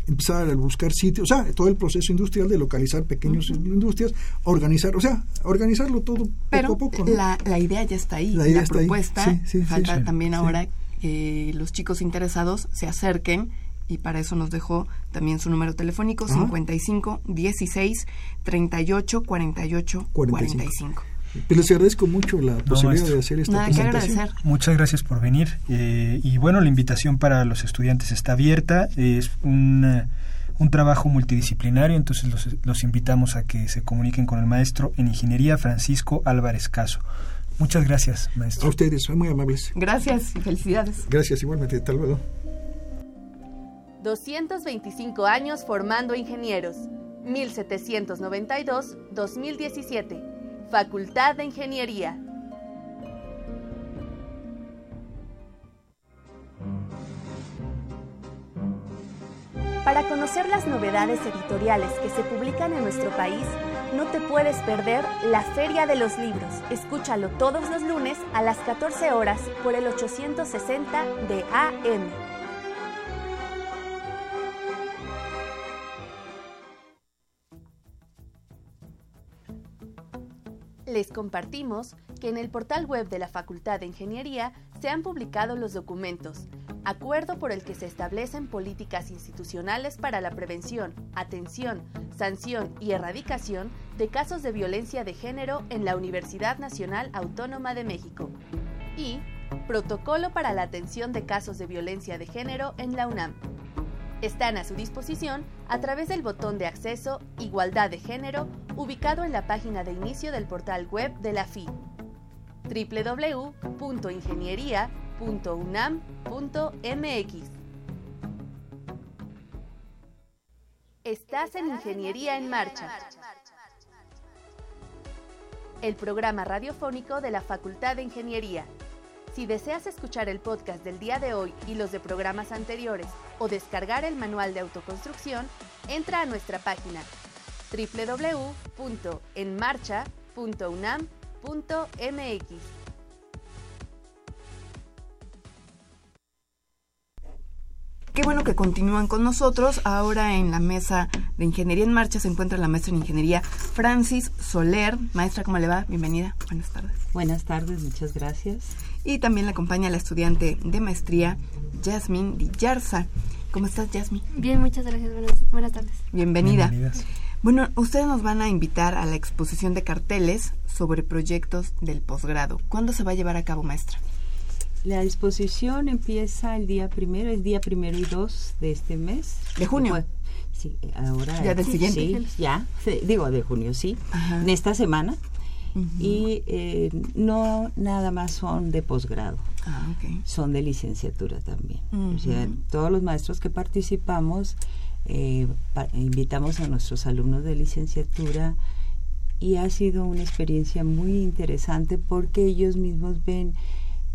empezar a buscar sitios, o sea, todo el proceso industrial de localizar pequeñas industrias, organizar, o sea, organizarlo todo
Pero
poco a poco.
la, la, idea ya está ahí, la, propuesta, falta también ahora que los chicos interesados se acerquen y para eso nos dejó también su número telefónico 55 16 38 48 45.
Les agradezco mucho la posibilidad de hacer esta presentación.
Muchas gracias por venir. Eh, y bueno, la invitación para los estudiantes está abierta. Es un, un trabajo multidisciplinario, entonces los, los, invitamos a que se comuniquen con el maestro en ingeniería Francisco Álvarez Caso. Muchas gracias, maestro.
A ustedes, son muy amables.
Gracias y felicidades.
Gracias, igualmente. Hasta luego.
225 años formando ingenieros. 1792-2017. Facultad de Ingeniería. Para conocer las novedades editoriales que se publican en nuestro país, no te puedes perder la Feria de los Libros. Escúchalo todos los lunes a las 14 horas por el 860 de AM. Les compartimos que en el portal web de la Facultad de Ingeniería se han publicado los documentos, acuerdo por el que se establecen políticas institucionales para la prevención, atención, sanción y erradicación de casos de violencia de género en la Universidad Nacional Autónoma de México, y Protocolo para la atención de casos de violencia de género en la UNAM están a su disposición a través del botón de acceso Igualdad de Género ubicado en la página de inicio del portal web de la FI www.ingeniería.unam.mx. Estás en Ingeniería en Marcha, el programa radiofónico de la Facultad de Ingeniería si deseas escuchar el podcast del día de hoy y los de programas anteriores o descargar el manual de autoconstrucción, entra a nuestra página www.enmarcha.unam.mx.
Qué bueno que continúan con nosotros. Ahora en la mesa de Ingeniería en Marcha se encuentra la maestra en Ingeniería Francis Soler. Maestra, ¿cómo le va? Bienvenida. Buenas tardes.
Buenas tardes, muchas gracias.
Y también la acompaña la estudiante de maestría, Jasmine Dillarza. ¿Cómo estás, Jasmine?
Bien, muchas gracias. Buenas, tardes.
Bienvenida. Bueno, ustedes nos van a invitar a la exposición de carteles sobre proyectos del posgrado. ¿Cuándo se va a llevar a cabo, maestra?
La exposición empieza el día primero, el día primero y dos de este mes.
¿De junio?
sí, ahora.
¿Ya del siguiente?
Sí, ya, digo de junio, sí. En esta semana y eh, no nada más son de posgrado,
ah,
son de licenciatura también. O sea, todos los maestros que participamos eh, invitamos a nuestros alumnos de licenciatura y ha sido una experiencia muy interesante porque ellos mismos ven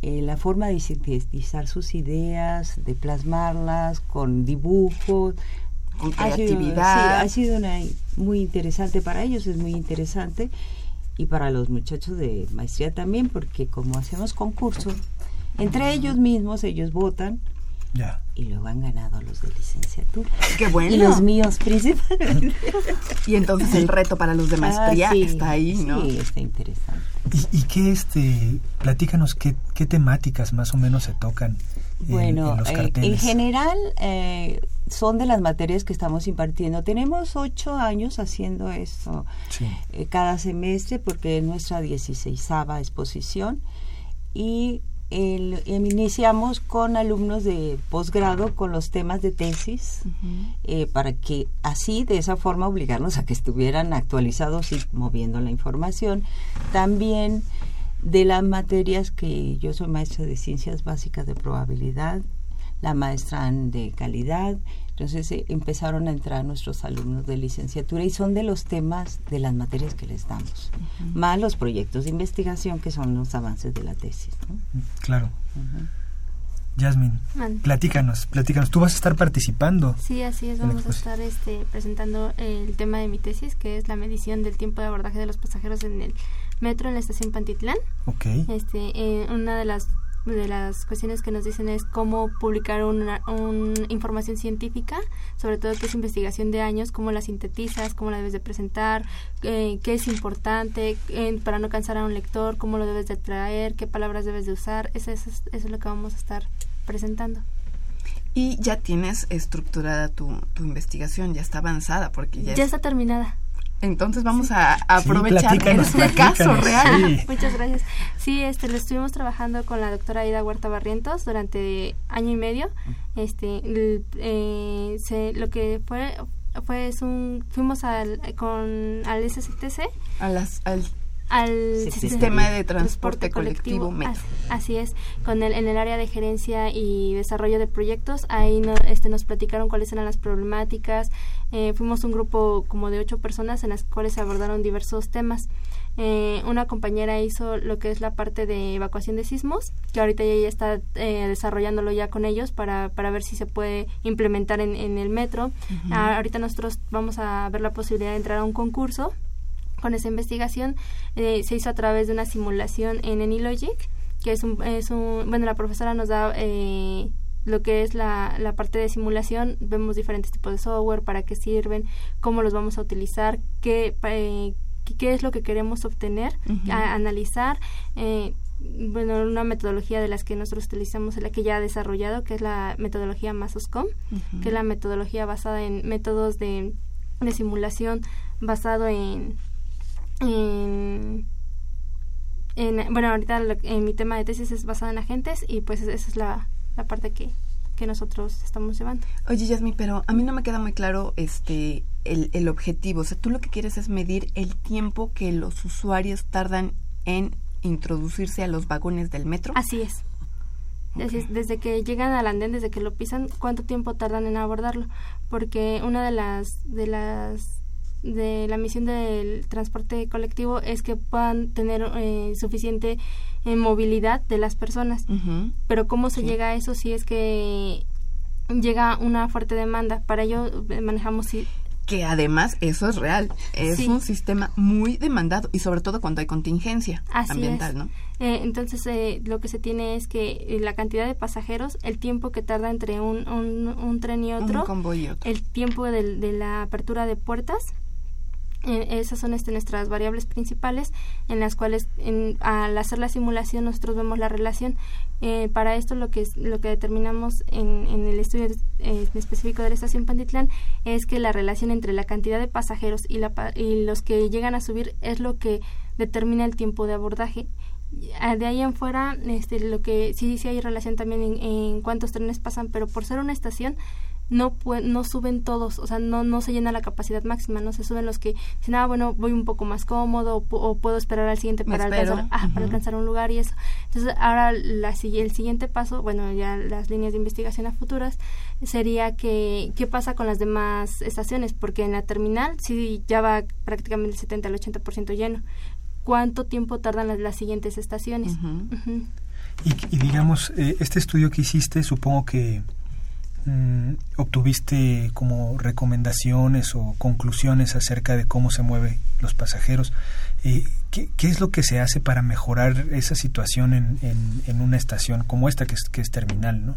eh, la forma de sintetizar sus ideas, de plasmarlas con dibujos,
con creatividad.
Ha sido, una, muy interesante. Para ellos, es muy interesante y para los muchachos de maestría también, porque como hacemos concursos, entre ellos mismos ellos votan
ya.
y luego han ganado los de licenciatura.
Qué bueno.
Y los míos principalmente.
y entonces el reto para los de maestría ah, está ahí, ¿no?
Sí, está interesante.
¿Y, y qué, este, platícanos qué, qué temáticas más o menos se tocan
bueno,
en,
en general eh, son de las materias que estamos impartiendo. Tenemos ocho años haciendo esto eh, cada semestre porque es nuestra 16 exposición y el, iniciamos con alumnos de posgrado con los temas de tesis eh, para que así de esa forma obligarnos a que estuvieran actualizados y moviendo la información. También de las materias que yo soy maestra de ciencias básicas de probabilidad, la maestra de calidad, entonces eh, empezaron a entrar nuestros alumnos de licenciatura y son de los temas de las materias que les damos, más los proyectos de investigación que son los avances de la tesis.
Claro. Yasmin, platícanos, platícanos. Tú vas a estar participando.
Sí, así es. Vamos a estar este, presentando el tema de mi tesis, que es la medición del tiempo de abordaje de los pasajeros en el metro en la estación Pantitlán.
Ok.
Este, eh, una de las de las cuestiones que nos dicen es cómo publicar una, información científica, sobre todo que es investigación de años, cómo la sintetizas, cómo la debes de presentar, eh, qué es importante para no cansar a un lector, cómo lo debes de traer, qué palabras debes de usar. Eso, eso, es lo que vamos a estar presentando.
Y ya tienes estructurada tu, tu investigación, ya está avanzada, porque ya,
ya está terminada.
Entonces vamos a, aprovechar que es un caso real.
Muchas gracias. Sí, este, lo estuvimos trabajando con la doctora Aida Huerta Barrientos durante año y medio. Este, eh, se, lo que fue fue es un fuimos al con al SCTC
a las al
al
sistema de transporte, colectivo,
Así, es, con el, en el área de gerencia y desarrollo de proyectos, ahí no, este, nos platicaron cuáles eran las problemáticas. Eh, fuimos un grupo como de ocho personas en las cuales se abordaron diversos temas. Eh, una compañera hizo lo que es la parte de evacuación de sismos, que ahorita ella está eh, desarrollándolo ya con ellos para, para ver si se puede implementar en, en el metro. Ah, ahorita nosotros vamos a ver la posibilidad de entrar a un concurso con esa investigación eh, se hizo a través de una simulación en AnyLogic, que es un, es un bueno, la profesora nos da eh, lo que es la, la parte de simulación, vemos diferentes tipos de software, para qué sirven, cómo los vamos a utilizar, qué, eh, qué es lo que queremos obtener, analizar. bueno, una metodología de las que nosotros utilizamos es la que ya ha desarrollado, que es la metodología Masoscom, que es la metodología basada en métodos de, de simulación basado en en, bueno, ahorita en mi tema de tesis es basado en agentes y pues esa es la, la parte que, que nosotros estamos llevando.
Oye, Yasmi, pero a mí no me queda muy claro este el, el objetivo. O sea, tú lo que quieres es medir el tiempo que los usuarios tardan en introducirse a los vagones del metro.
Así es. Desde, desde, que llegan al andén, desde que lo pisan, cuánto tiempo tardan en abordarlo. Porque una de las, de las de la misión del transporte colectivo es que puedan tener eh, suficiente eh, movilidad de las personas. Pero ¿cómo se llega a eso si es que llega una fuerte demanda? Para ello eh, manejamos...
Que además eso es real, es un sistema muy demandado y sobre todo cuando hay contingencia ambiental, ¿no?
entonces lo que se tiene es que la cantidad de pasajeros, el tiempo que tarda entre un, un, tren y otro, el tiempo de la apertura de puertas eh, esas son este, nuestras variables principales en las cuales al hacer la simulación nosotros vemos la relación. Eh, para esto lo que, lo que determinamos en, en el estudio eh, específico de la estación Panditlán es que la relación entre la cantidad de pasajeros y, la, y los que llegan a subir es lo que determina el tiempo de abordaje de ahí en fuera este lo que sí sí hay relación también en, en cuántos trenes pasan pero por ser una estación no no suben todos, o sea, no, no se llena la capacidad máxima, no se suben los que dicen, ah, bueno, voy un poco más cómodo o, puedo esperar al siguiente para alcanzar, ah, para alcanzar un lugar y eso. Entonces, ahora la, el siguiente paso, bueno, ya las líneas de investigación a futuras, sería que, ¿qué pasa con las demás estaciones? Porque en la terminal sí ya va prácticamente el 70 al 80% lleno. ¿Cuánto tiempo tardan las, las siguientes estaciones?
Y, y, digamos, eh, este estudio que hiciste, supongo que Mm, obtuviste como recomendaciones o conclusiones acerca de cómo se mueven los pasajeros. Eh, ¿qué, ¿qué, es lo que se hace para mejorar esa situación en, en, una estación como esta, que es, que es terminal? ¿no?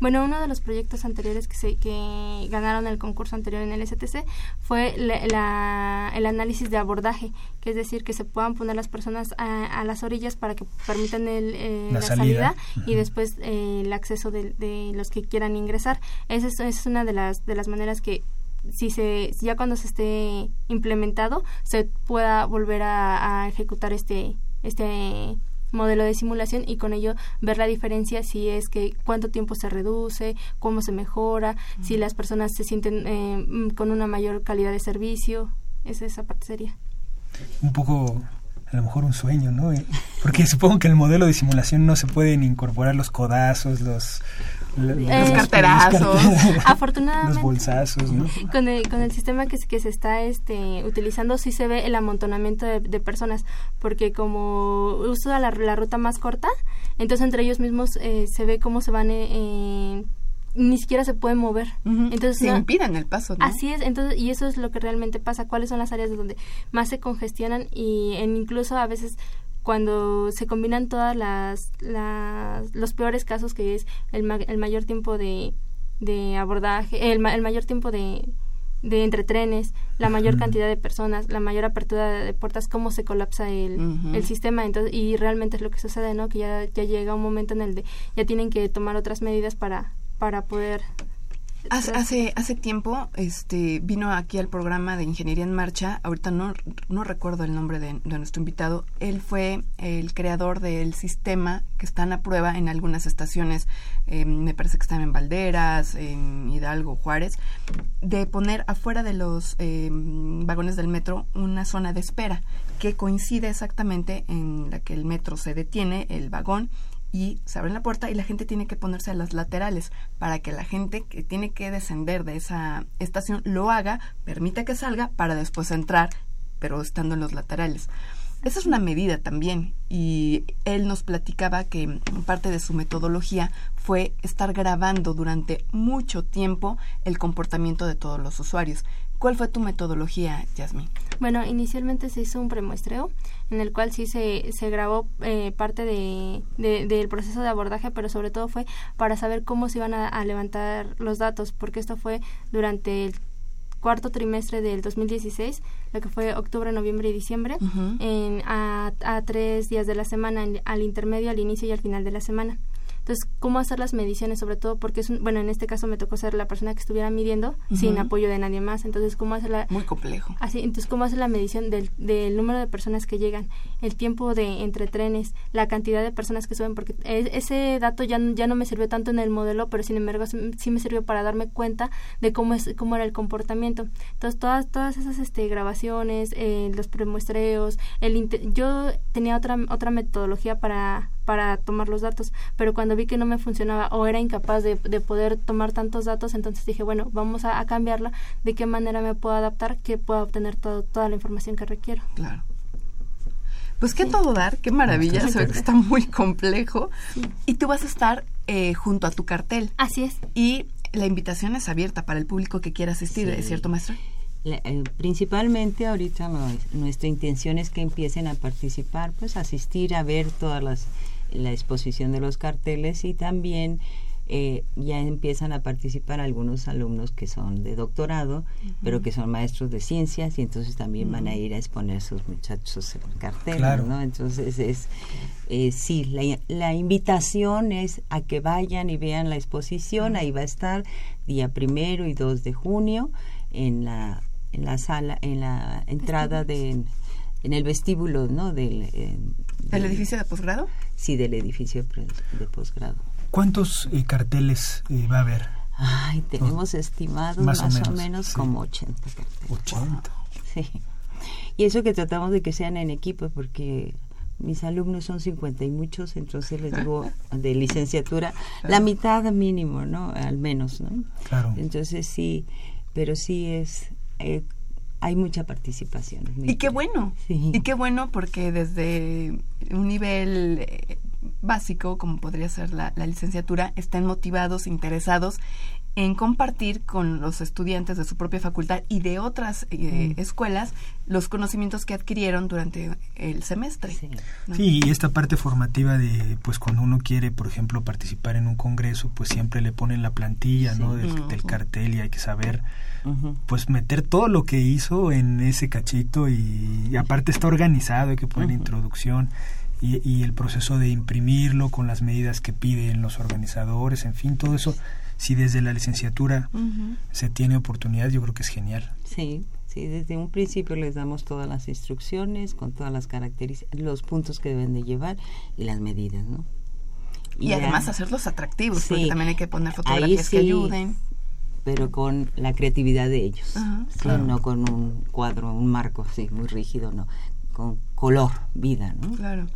Bueno, uno de los proyectos anteriores que, se, que ganaron el concurso anterior en el STC fue la, el análisis de abordaje, que es decir, que se puedan poner las personas a, las orillas para que permitan el, eh, la, salida, y después eh, el acceso de, de, los que quieran ingresar. Esa es, esa es una de las, de las maneras que si se ya cuando se esté implementado se pueda volver a, ejecutar este este modelo de simulación y con ello ver la diferencia si es que cuánto tiempo se reduce, cómo se mejora, si las personas se sienten eh, con una mayor calidad de servicio, esa, esa parte sería.
Un poco a lo mejor un sueño, ¿no? Eh, porque supongo que el modelo de simulación no se pueden incorporar los codazos, los
los, carterazos.
Afortunadamente.
Los bolsazos, ¿no?
Con el, con el sistema que, que se está este, utilizando sí se ve el amontonamiento de, personas, porque como usa la, la, ruta más corta, entonces entre ellos mismos eh, se ve cómo se van... Eh, ni siquiera se pueden mover. Entonces
se impidan el paso.
Así es, entonces y eso es lo que realmente pasa. ¿Cuáles son las áreas donde más se congestionan y en incluso a veces cuando se combinan todas las, los peores casos que es el, el mayor tiempo de, de abordaje, el, el mayor tiempo de, de entre trenes, la mayor cantidad de personas, la mayor apertura de, puertas, cómo se colapsa el, el, sistema. Entonces, y realmente es lo que sucede, ¿no? Que ya, ya llega un momento en el de ya tienen que tomar otras medidas para, para poder
Hace, hace, tiempo este, vino aquí al programa de Ingeniería en Marcha, ahorita no, no recuerdo el nombre de, nuestro invitado, él fue el creador del sistema que están a prueba en algunas estaciones, em, me parece que están en Valderas, en Hidalgo, Juárez, de poner afuera de los em, vagones del metro una zona de espera que coincide exactamente en la que el metro se detiene, el vagón, y se abre la puerta y la gente tiene que ponerse a las laterales para que la gente que tiene que descender de esa estación lo haga, permita que salga para después entrar, pero estando en los laterales. Esa es una medida también y él nos platicaba que parte de su metodología fue estar grabando durante mucho tiempo el comportamiento de todos los usuarios. ¿Cuál fue tu metodología, Yasmin?
Bueno, inicialmente se hizo un premuestreo en el cual sí se, se grabó eh, parte de, del proceso de abordaje, pero sobre todo fue para saber cómo se iban a, levantar los datos, porque esto fue durante el cuarto trimestre del 2016, lo que fue octubre, noviembre y diciembre, en, a, a, tres días de la semana, al intermedio, al inicio y al final de la semana. Entonces, ¿cómo hacer las mediciones? Sobre todo porque es un, bueno, en este caso me tocó ser la persona que estuviera midiendo sin apoyo de nadie más. Entonces, ¿cómo hacer la...
Muy complejo.
Así, entonces, ¿cómo hacer la medición del, del número de personas que llegan, el tiempo de entre trenes, la cantidad de personas que suben? Porque ese dato ya, ya no me sirvió tanto en el modelo, pero sin embargo sí me sirvió para darme cuenta de cómo, es, cómo era el comportamiento. Entonces, todas, todas esas este, grabaciones, eh, los premuestreos, el yo tenía otra, otra metodología para para tomar los datos, pero cuando vi que no me funcionaba o era incapaz de, poder tomar tantos datos, entonces dije, bueno, vamos a, cambiarla, de qué manera me puedo adaptar, que pueda obtener toda la información que requiero.
Claro. Pues qué todo dar, qué maravilla, está muy complejo. Y tú vas a estar eh, junto a tu cartel.
Así es.
Y la invitación es abierta para el público que quiera asistir, ¿es cierto, maestra?
Eh, principalmente ahorita nuestra intención es que empiecen a participar, pues asistir a ver todas las la exposición de los carteles y también eh, ya empiezan a participar algunos alumnos que son de doctorado, pero que son maestros de ciencias y entonces también van a ir a exponer sus muchachos en carteles, ¿no? Entonces es eh, sí, la, la, invitación es a que vayan y vean la exposición, ahí va a estar día primero y 2 de junio en la en la sala, en la entrada de en el vestíbulo, ¿no? Del,
eh, del edificio de posgrado.
Sí, del edificio de posgrado.
¿Cuántos eh, carteles eh, va a haber?
Ay, tenemos estimados más, o menos, como 80 carteles.
80.
Sí. Y eso que tratamos de que sean en equipo, porque mis alumnos son 50 y muchos, entonces les digo de licenciatura, la mitad mínimo, ¿no? Al menos, ¿no?
Claro.
Entonces sí, pero sí es... Eh, hay mucha participación.
Y qué bueno. Y qué bueno porque desde un nivel eh, básico, como podría ser la, licenciatura, están motivados, interesados en compartir con los estudiantes de su propia facultad y de otras eh, escuelas los conocimientos que adquirieron durante el semestre.
Sí. y esta parte formativa de, pues cuando uno quiere, por ejemplo, participar en un congreso, pues siempre le ponen la plantilla, ¿no? Del, del, cartel y hay que saber pues meter todo lo que hizo en ese cachito y, aparte está organizado, hay que poner introducción y, el proceso de imprimirlo con las medidas que piden los organizadores, en fin, todo eso, si desde la licenciatura se tiene oportunidad, yo creo que es genial.
Sí, sí, desde un principio les damos todas las instrucciones, con todas las características, los puntos que deben de llevar y las medidas, ¿no?
Y, además hacerlos atractivos, porque también hay que poner fotografías que ayuden
pero con la creatividad de ellos, no con un cuadro, un marco así muy rígido, no, con color, vida, ¿no?
Claro.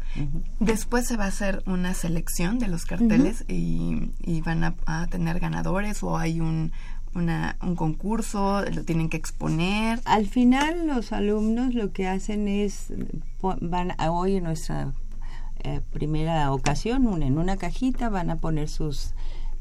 Después se va a hacer una selección de los carteles y, van a, tener ganadores o hay un, una, un concurso, lo tienen que exponer.
Al final los alumnos lo que hacen es, van a, hoy en nuestra eh, primera ocasión, en una cajita van a poner sus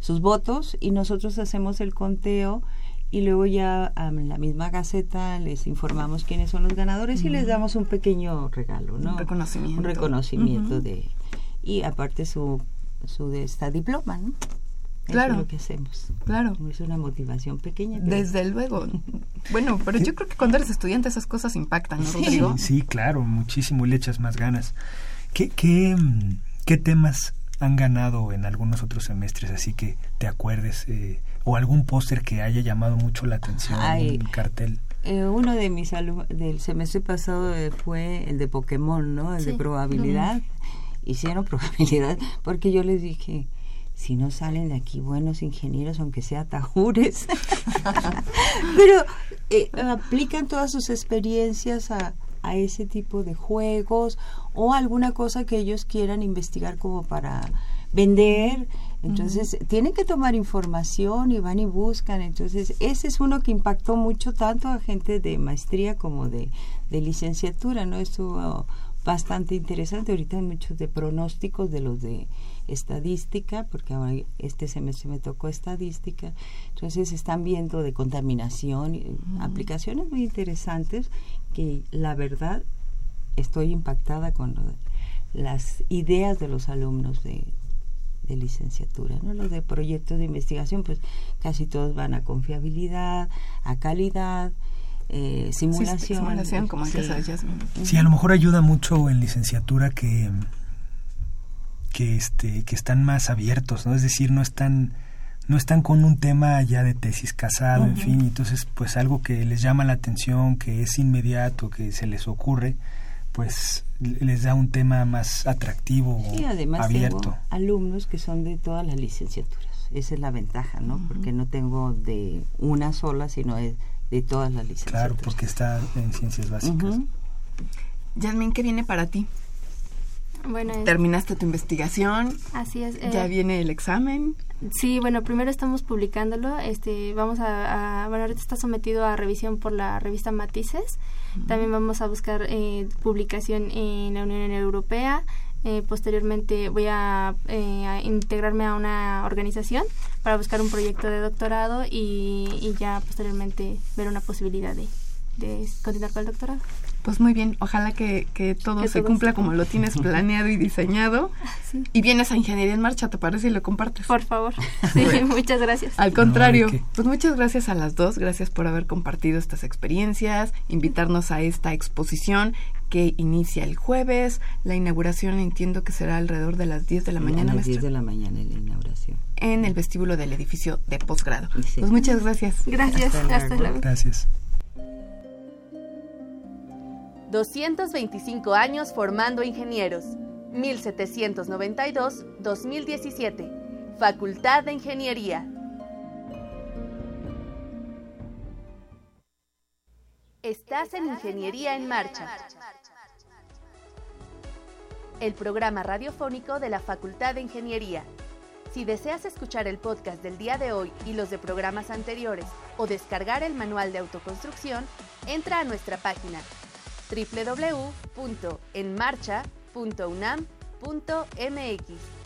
sus votos y nosotros hacemos el conteo y luego ya en la misma gaceta les informamos quiénes son los ganadores y les damos un pequeño regalo, ¿no?
Un reconocimiento.
Un reconocimiento de y aparte su su de esta diploma, ¿no?
Claro.
es lo que hacemos.
Claro.
Es una motivación pequeña.
Desde luego. Bueno, pero yo creo que cuando eres estudiante esas cosas impactan, ¿no, Rodrigo?
Sí, claro, muchísimo, le echas más ganas. ¿Qué, qué, qué temas han ganado en algunos otros semestres, así que te acuerdes? Eh, o algún póster que haya llamado mucho la atención,
Ay,
un cartel.
Eh, uno de mis alumnos del semestre pasado eh, fue el de Pokémon, ¿no? El de probabilidad. Hicieron probabilidad porque yo les dije, si no salen de aquí buenos ingenieros, aunque sea tajures. Pero eh, aplican todas sus experiencias a, a ese tipo de juegos o alguna cosa que ellos quieran investigar como para vender. Entonces, tienen que tomar información y van y buscan. Entonces, ese es uno que impactó mucho tanto a gente de maestría como de, de licenciatura, ¿no? Estuvo bastante interesante. Ahorita hay muchos de pronósticos de los de estadística, porque ahora este semestre me tocó estadística. Entonces, están viendo de contaminación, y aplicaciones muy interesantes que la verdad estoy impactada con lo de- las ideas de los alumnos de, de licenciatura, ¿no? Los de proyectos de investigación, pues casi todos van a confiabilidad, a calidad, eh,
Sí,
simulación.
simulación, como
Sí.
Jasmine.
Sí, a lo mejor ayuda mucho en licenciatura que que este que están más abiertos, ¿no? Es decir, no están no están con un tema ya de tesis casado, en fin, entonces pues algo que les llama la atención, que es inmediato, que se les ocurre, pues les da un tema más atractivo o
Sí, además
abierto.
tengo alumnos que son de todas las licenciaturas. Esa es la ventaja, ¿no? Porque no tengo de una sola, sino de, de todas las licenciaturas.
Claro, porque está en ciencias básicas.
Jasmine, ¿qué viene para ti?
Bueno,
Terminaste tu investigación,
así es. eh,
ya viene el examen.
Sí, bueno, primero estamos publicándolo. Este, vamos a, a- bueno, ahorita está sometido a revisión por la revista Matices. También vamos a buscar eh, publicación en la Unión Europea. Eh, posteriormente voy a, eh, a integrarme a una organización para buscar un proyecto de doctorado y, y ya posteriormente ver una posibilidad de, de continuar con el doctorado.
Pues muy bien, ojalá que, que todo
Que
se
todo
cumpla como lo tienes planeado y diseñado.
Sí.
Y vienes a Ingeniería en Marcha, ¿te parece? Y lo compartes.
Por favor. Sí, muchas gracias.
Al contrario, pues muchas gracias a las dos, gracias por haber compartido estas experiencias, invitarnos a esta exposición que inicia el jueves. La inauguración entiendo que será alrededor de las 10 de la mañana,
a las 10
maestra,
de la mañana en la inauguración.
en el vestíbulo del edificio de posgrado.
Sí.
Pues muchas gracias.
Gracias.
Hasta
Hasta
luego.
Gracias.
225 años formando ingenieros. 1792-2017. Facultad de Ingeniería. Estás en Ingeniería en Marcha. El programa radiofónico de la Facultad de Ingeniería. Si deseas escuchar el podcast del día de hoy y los de programas anteriores o descargar el manual de autoconstrucción, entra a nuestra página www.enmarcha.unam.mx.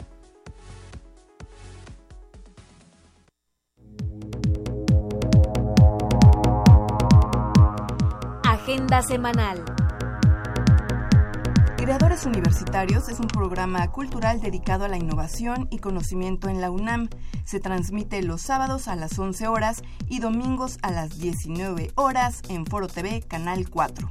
Agenda semanal.
Creadores Universitarios es un programa cultural dedicado a la innovación y conocimiento en la UNAM. Se transmite los sábados a las 11 horas y domingos a las 19 horas en Foro TV Canal 4.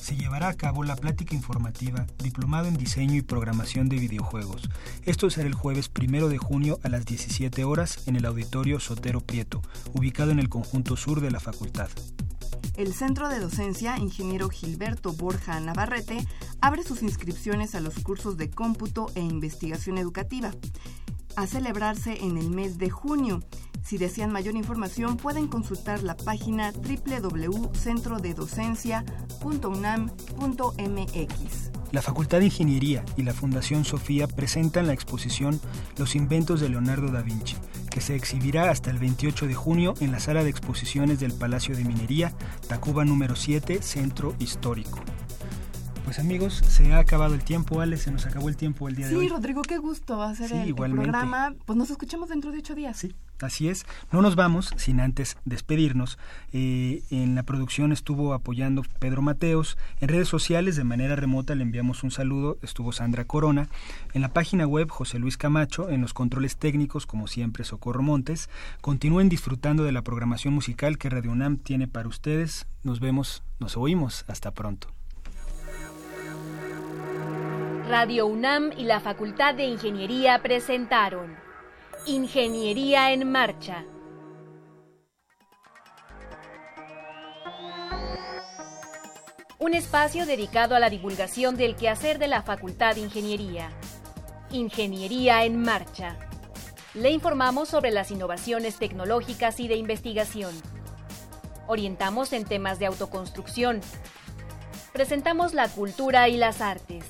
Se llevará a cabo la plática informativa Diplomado en Diseño y Programación de Videojuegos. Esto será el jueves primero de junio a las 17 horas en el Auditorio Sotero Prieto, ubicado en el conjunto sur de la facultad.
El Centro de Docencia Ingeniero Gilberto Borja Navarrete abre sus inscripciones a los cursos de cómputo e investigación educativa, a celebrarse en el mes de junio. Si desean mayor información pueden consultar la página www.centrodedocencia.unam.mx.
La Facultad de Ingeniería y la Fundación Sofía presentan la exposición Los inventos de Leonardo da Vinci, que se exhibirá hasta el 28 de junio en la sala de exposiciones del Palacio de Minería, Tacuba número 7, Centro Histórico. Pues amigos, se ha acabado el tiempo, Ale, se nos acabó el tiempo el día de
Sí,
hoy.
Rodrigo, qué gusto hacer
Sí,
el, el programa. Pues nos escuchamos dentro de ocho días.
Sí, Así es, no nos vamos sin antes despedirnos. Eh, en la producción estuvo apoyando Pedro Mateos, en redes sociales de manera remota le enviamos un saludo, estuvo Sandra Corona, en la página web José Luis Camacho, en los controles técnicos como siempre Socorro Montes. Continúen disfrutando de la programación musical que Radio UNAM tiene para ustedes. Nos vemos, nos oímos, hasta pronto.
Radio UNAM y la Facultad de Ingeniería presentaron Ingeniería en Marcha. Un espacio dedicado a la divulgación del quehacer de la Facultad de Ingeniería. Ingeniería en Marcha. Le informamos sobre las innovaciones tecnológicas y de investigación. Orientamos en temas de autoconstrucción. Presentamos la cultura y las artes.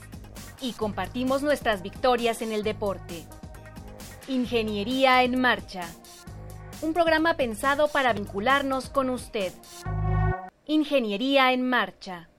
Y compartimos nuestras victorias en el deporte. Ingeniería en Marcha. Un programa pensado para vincularnos con usted. Ingeniería en Marcha.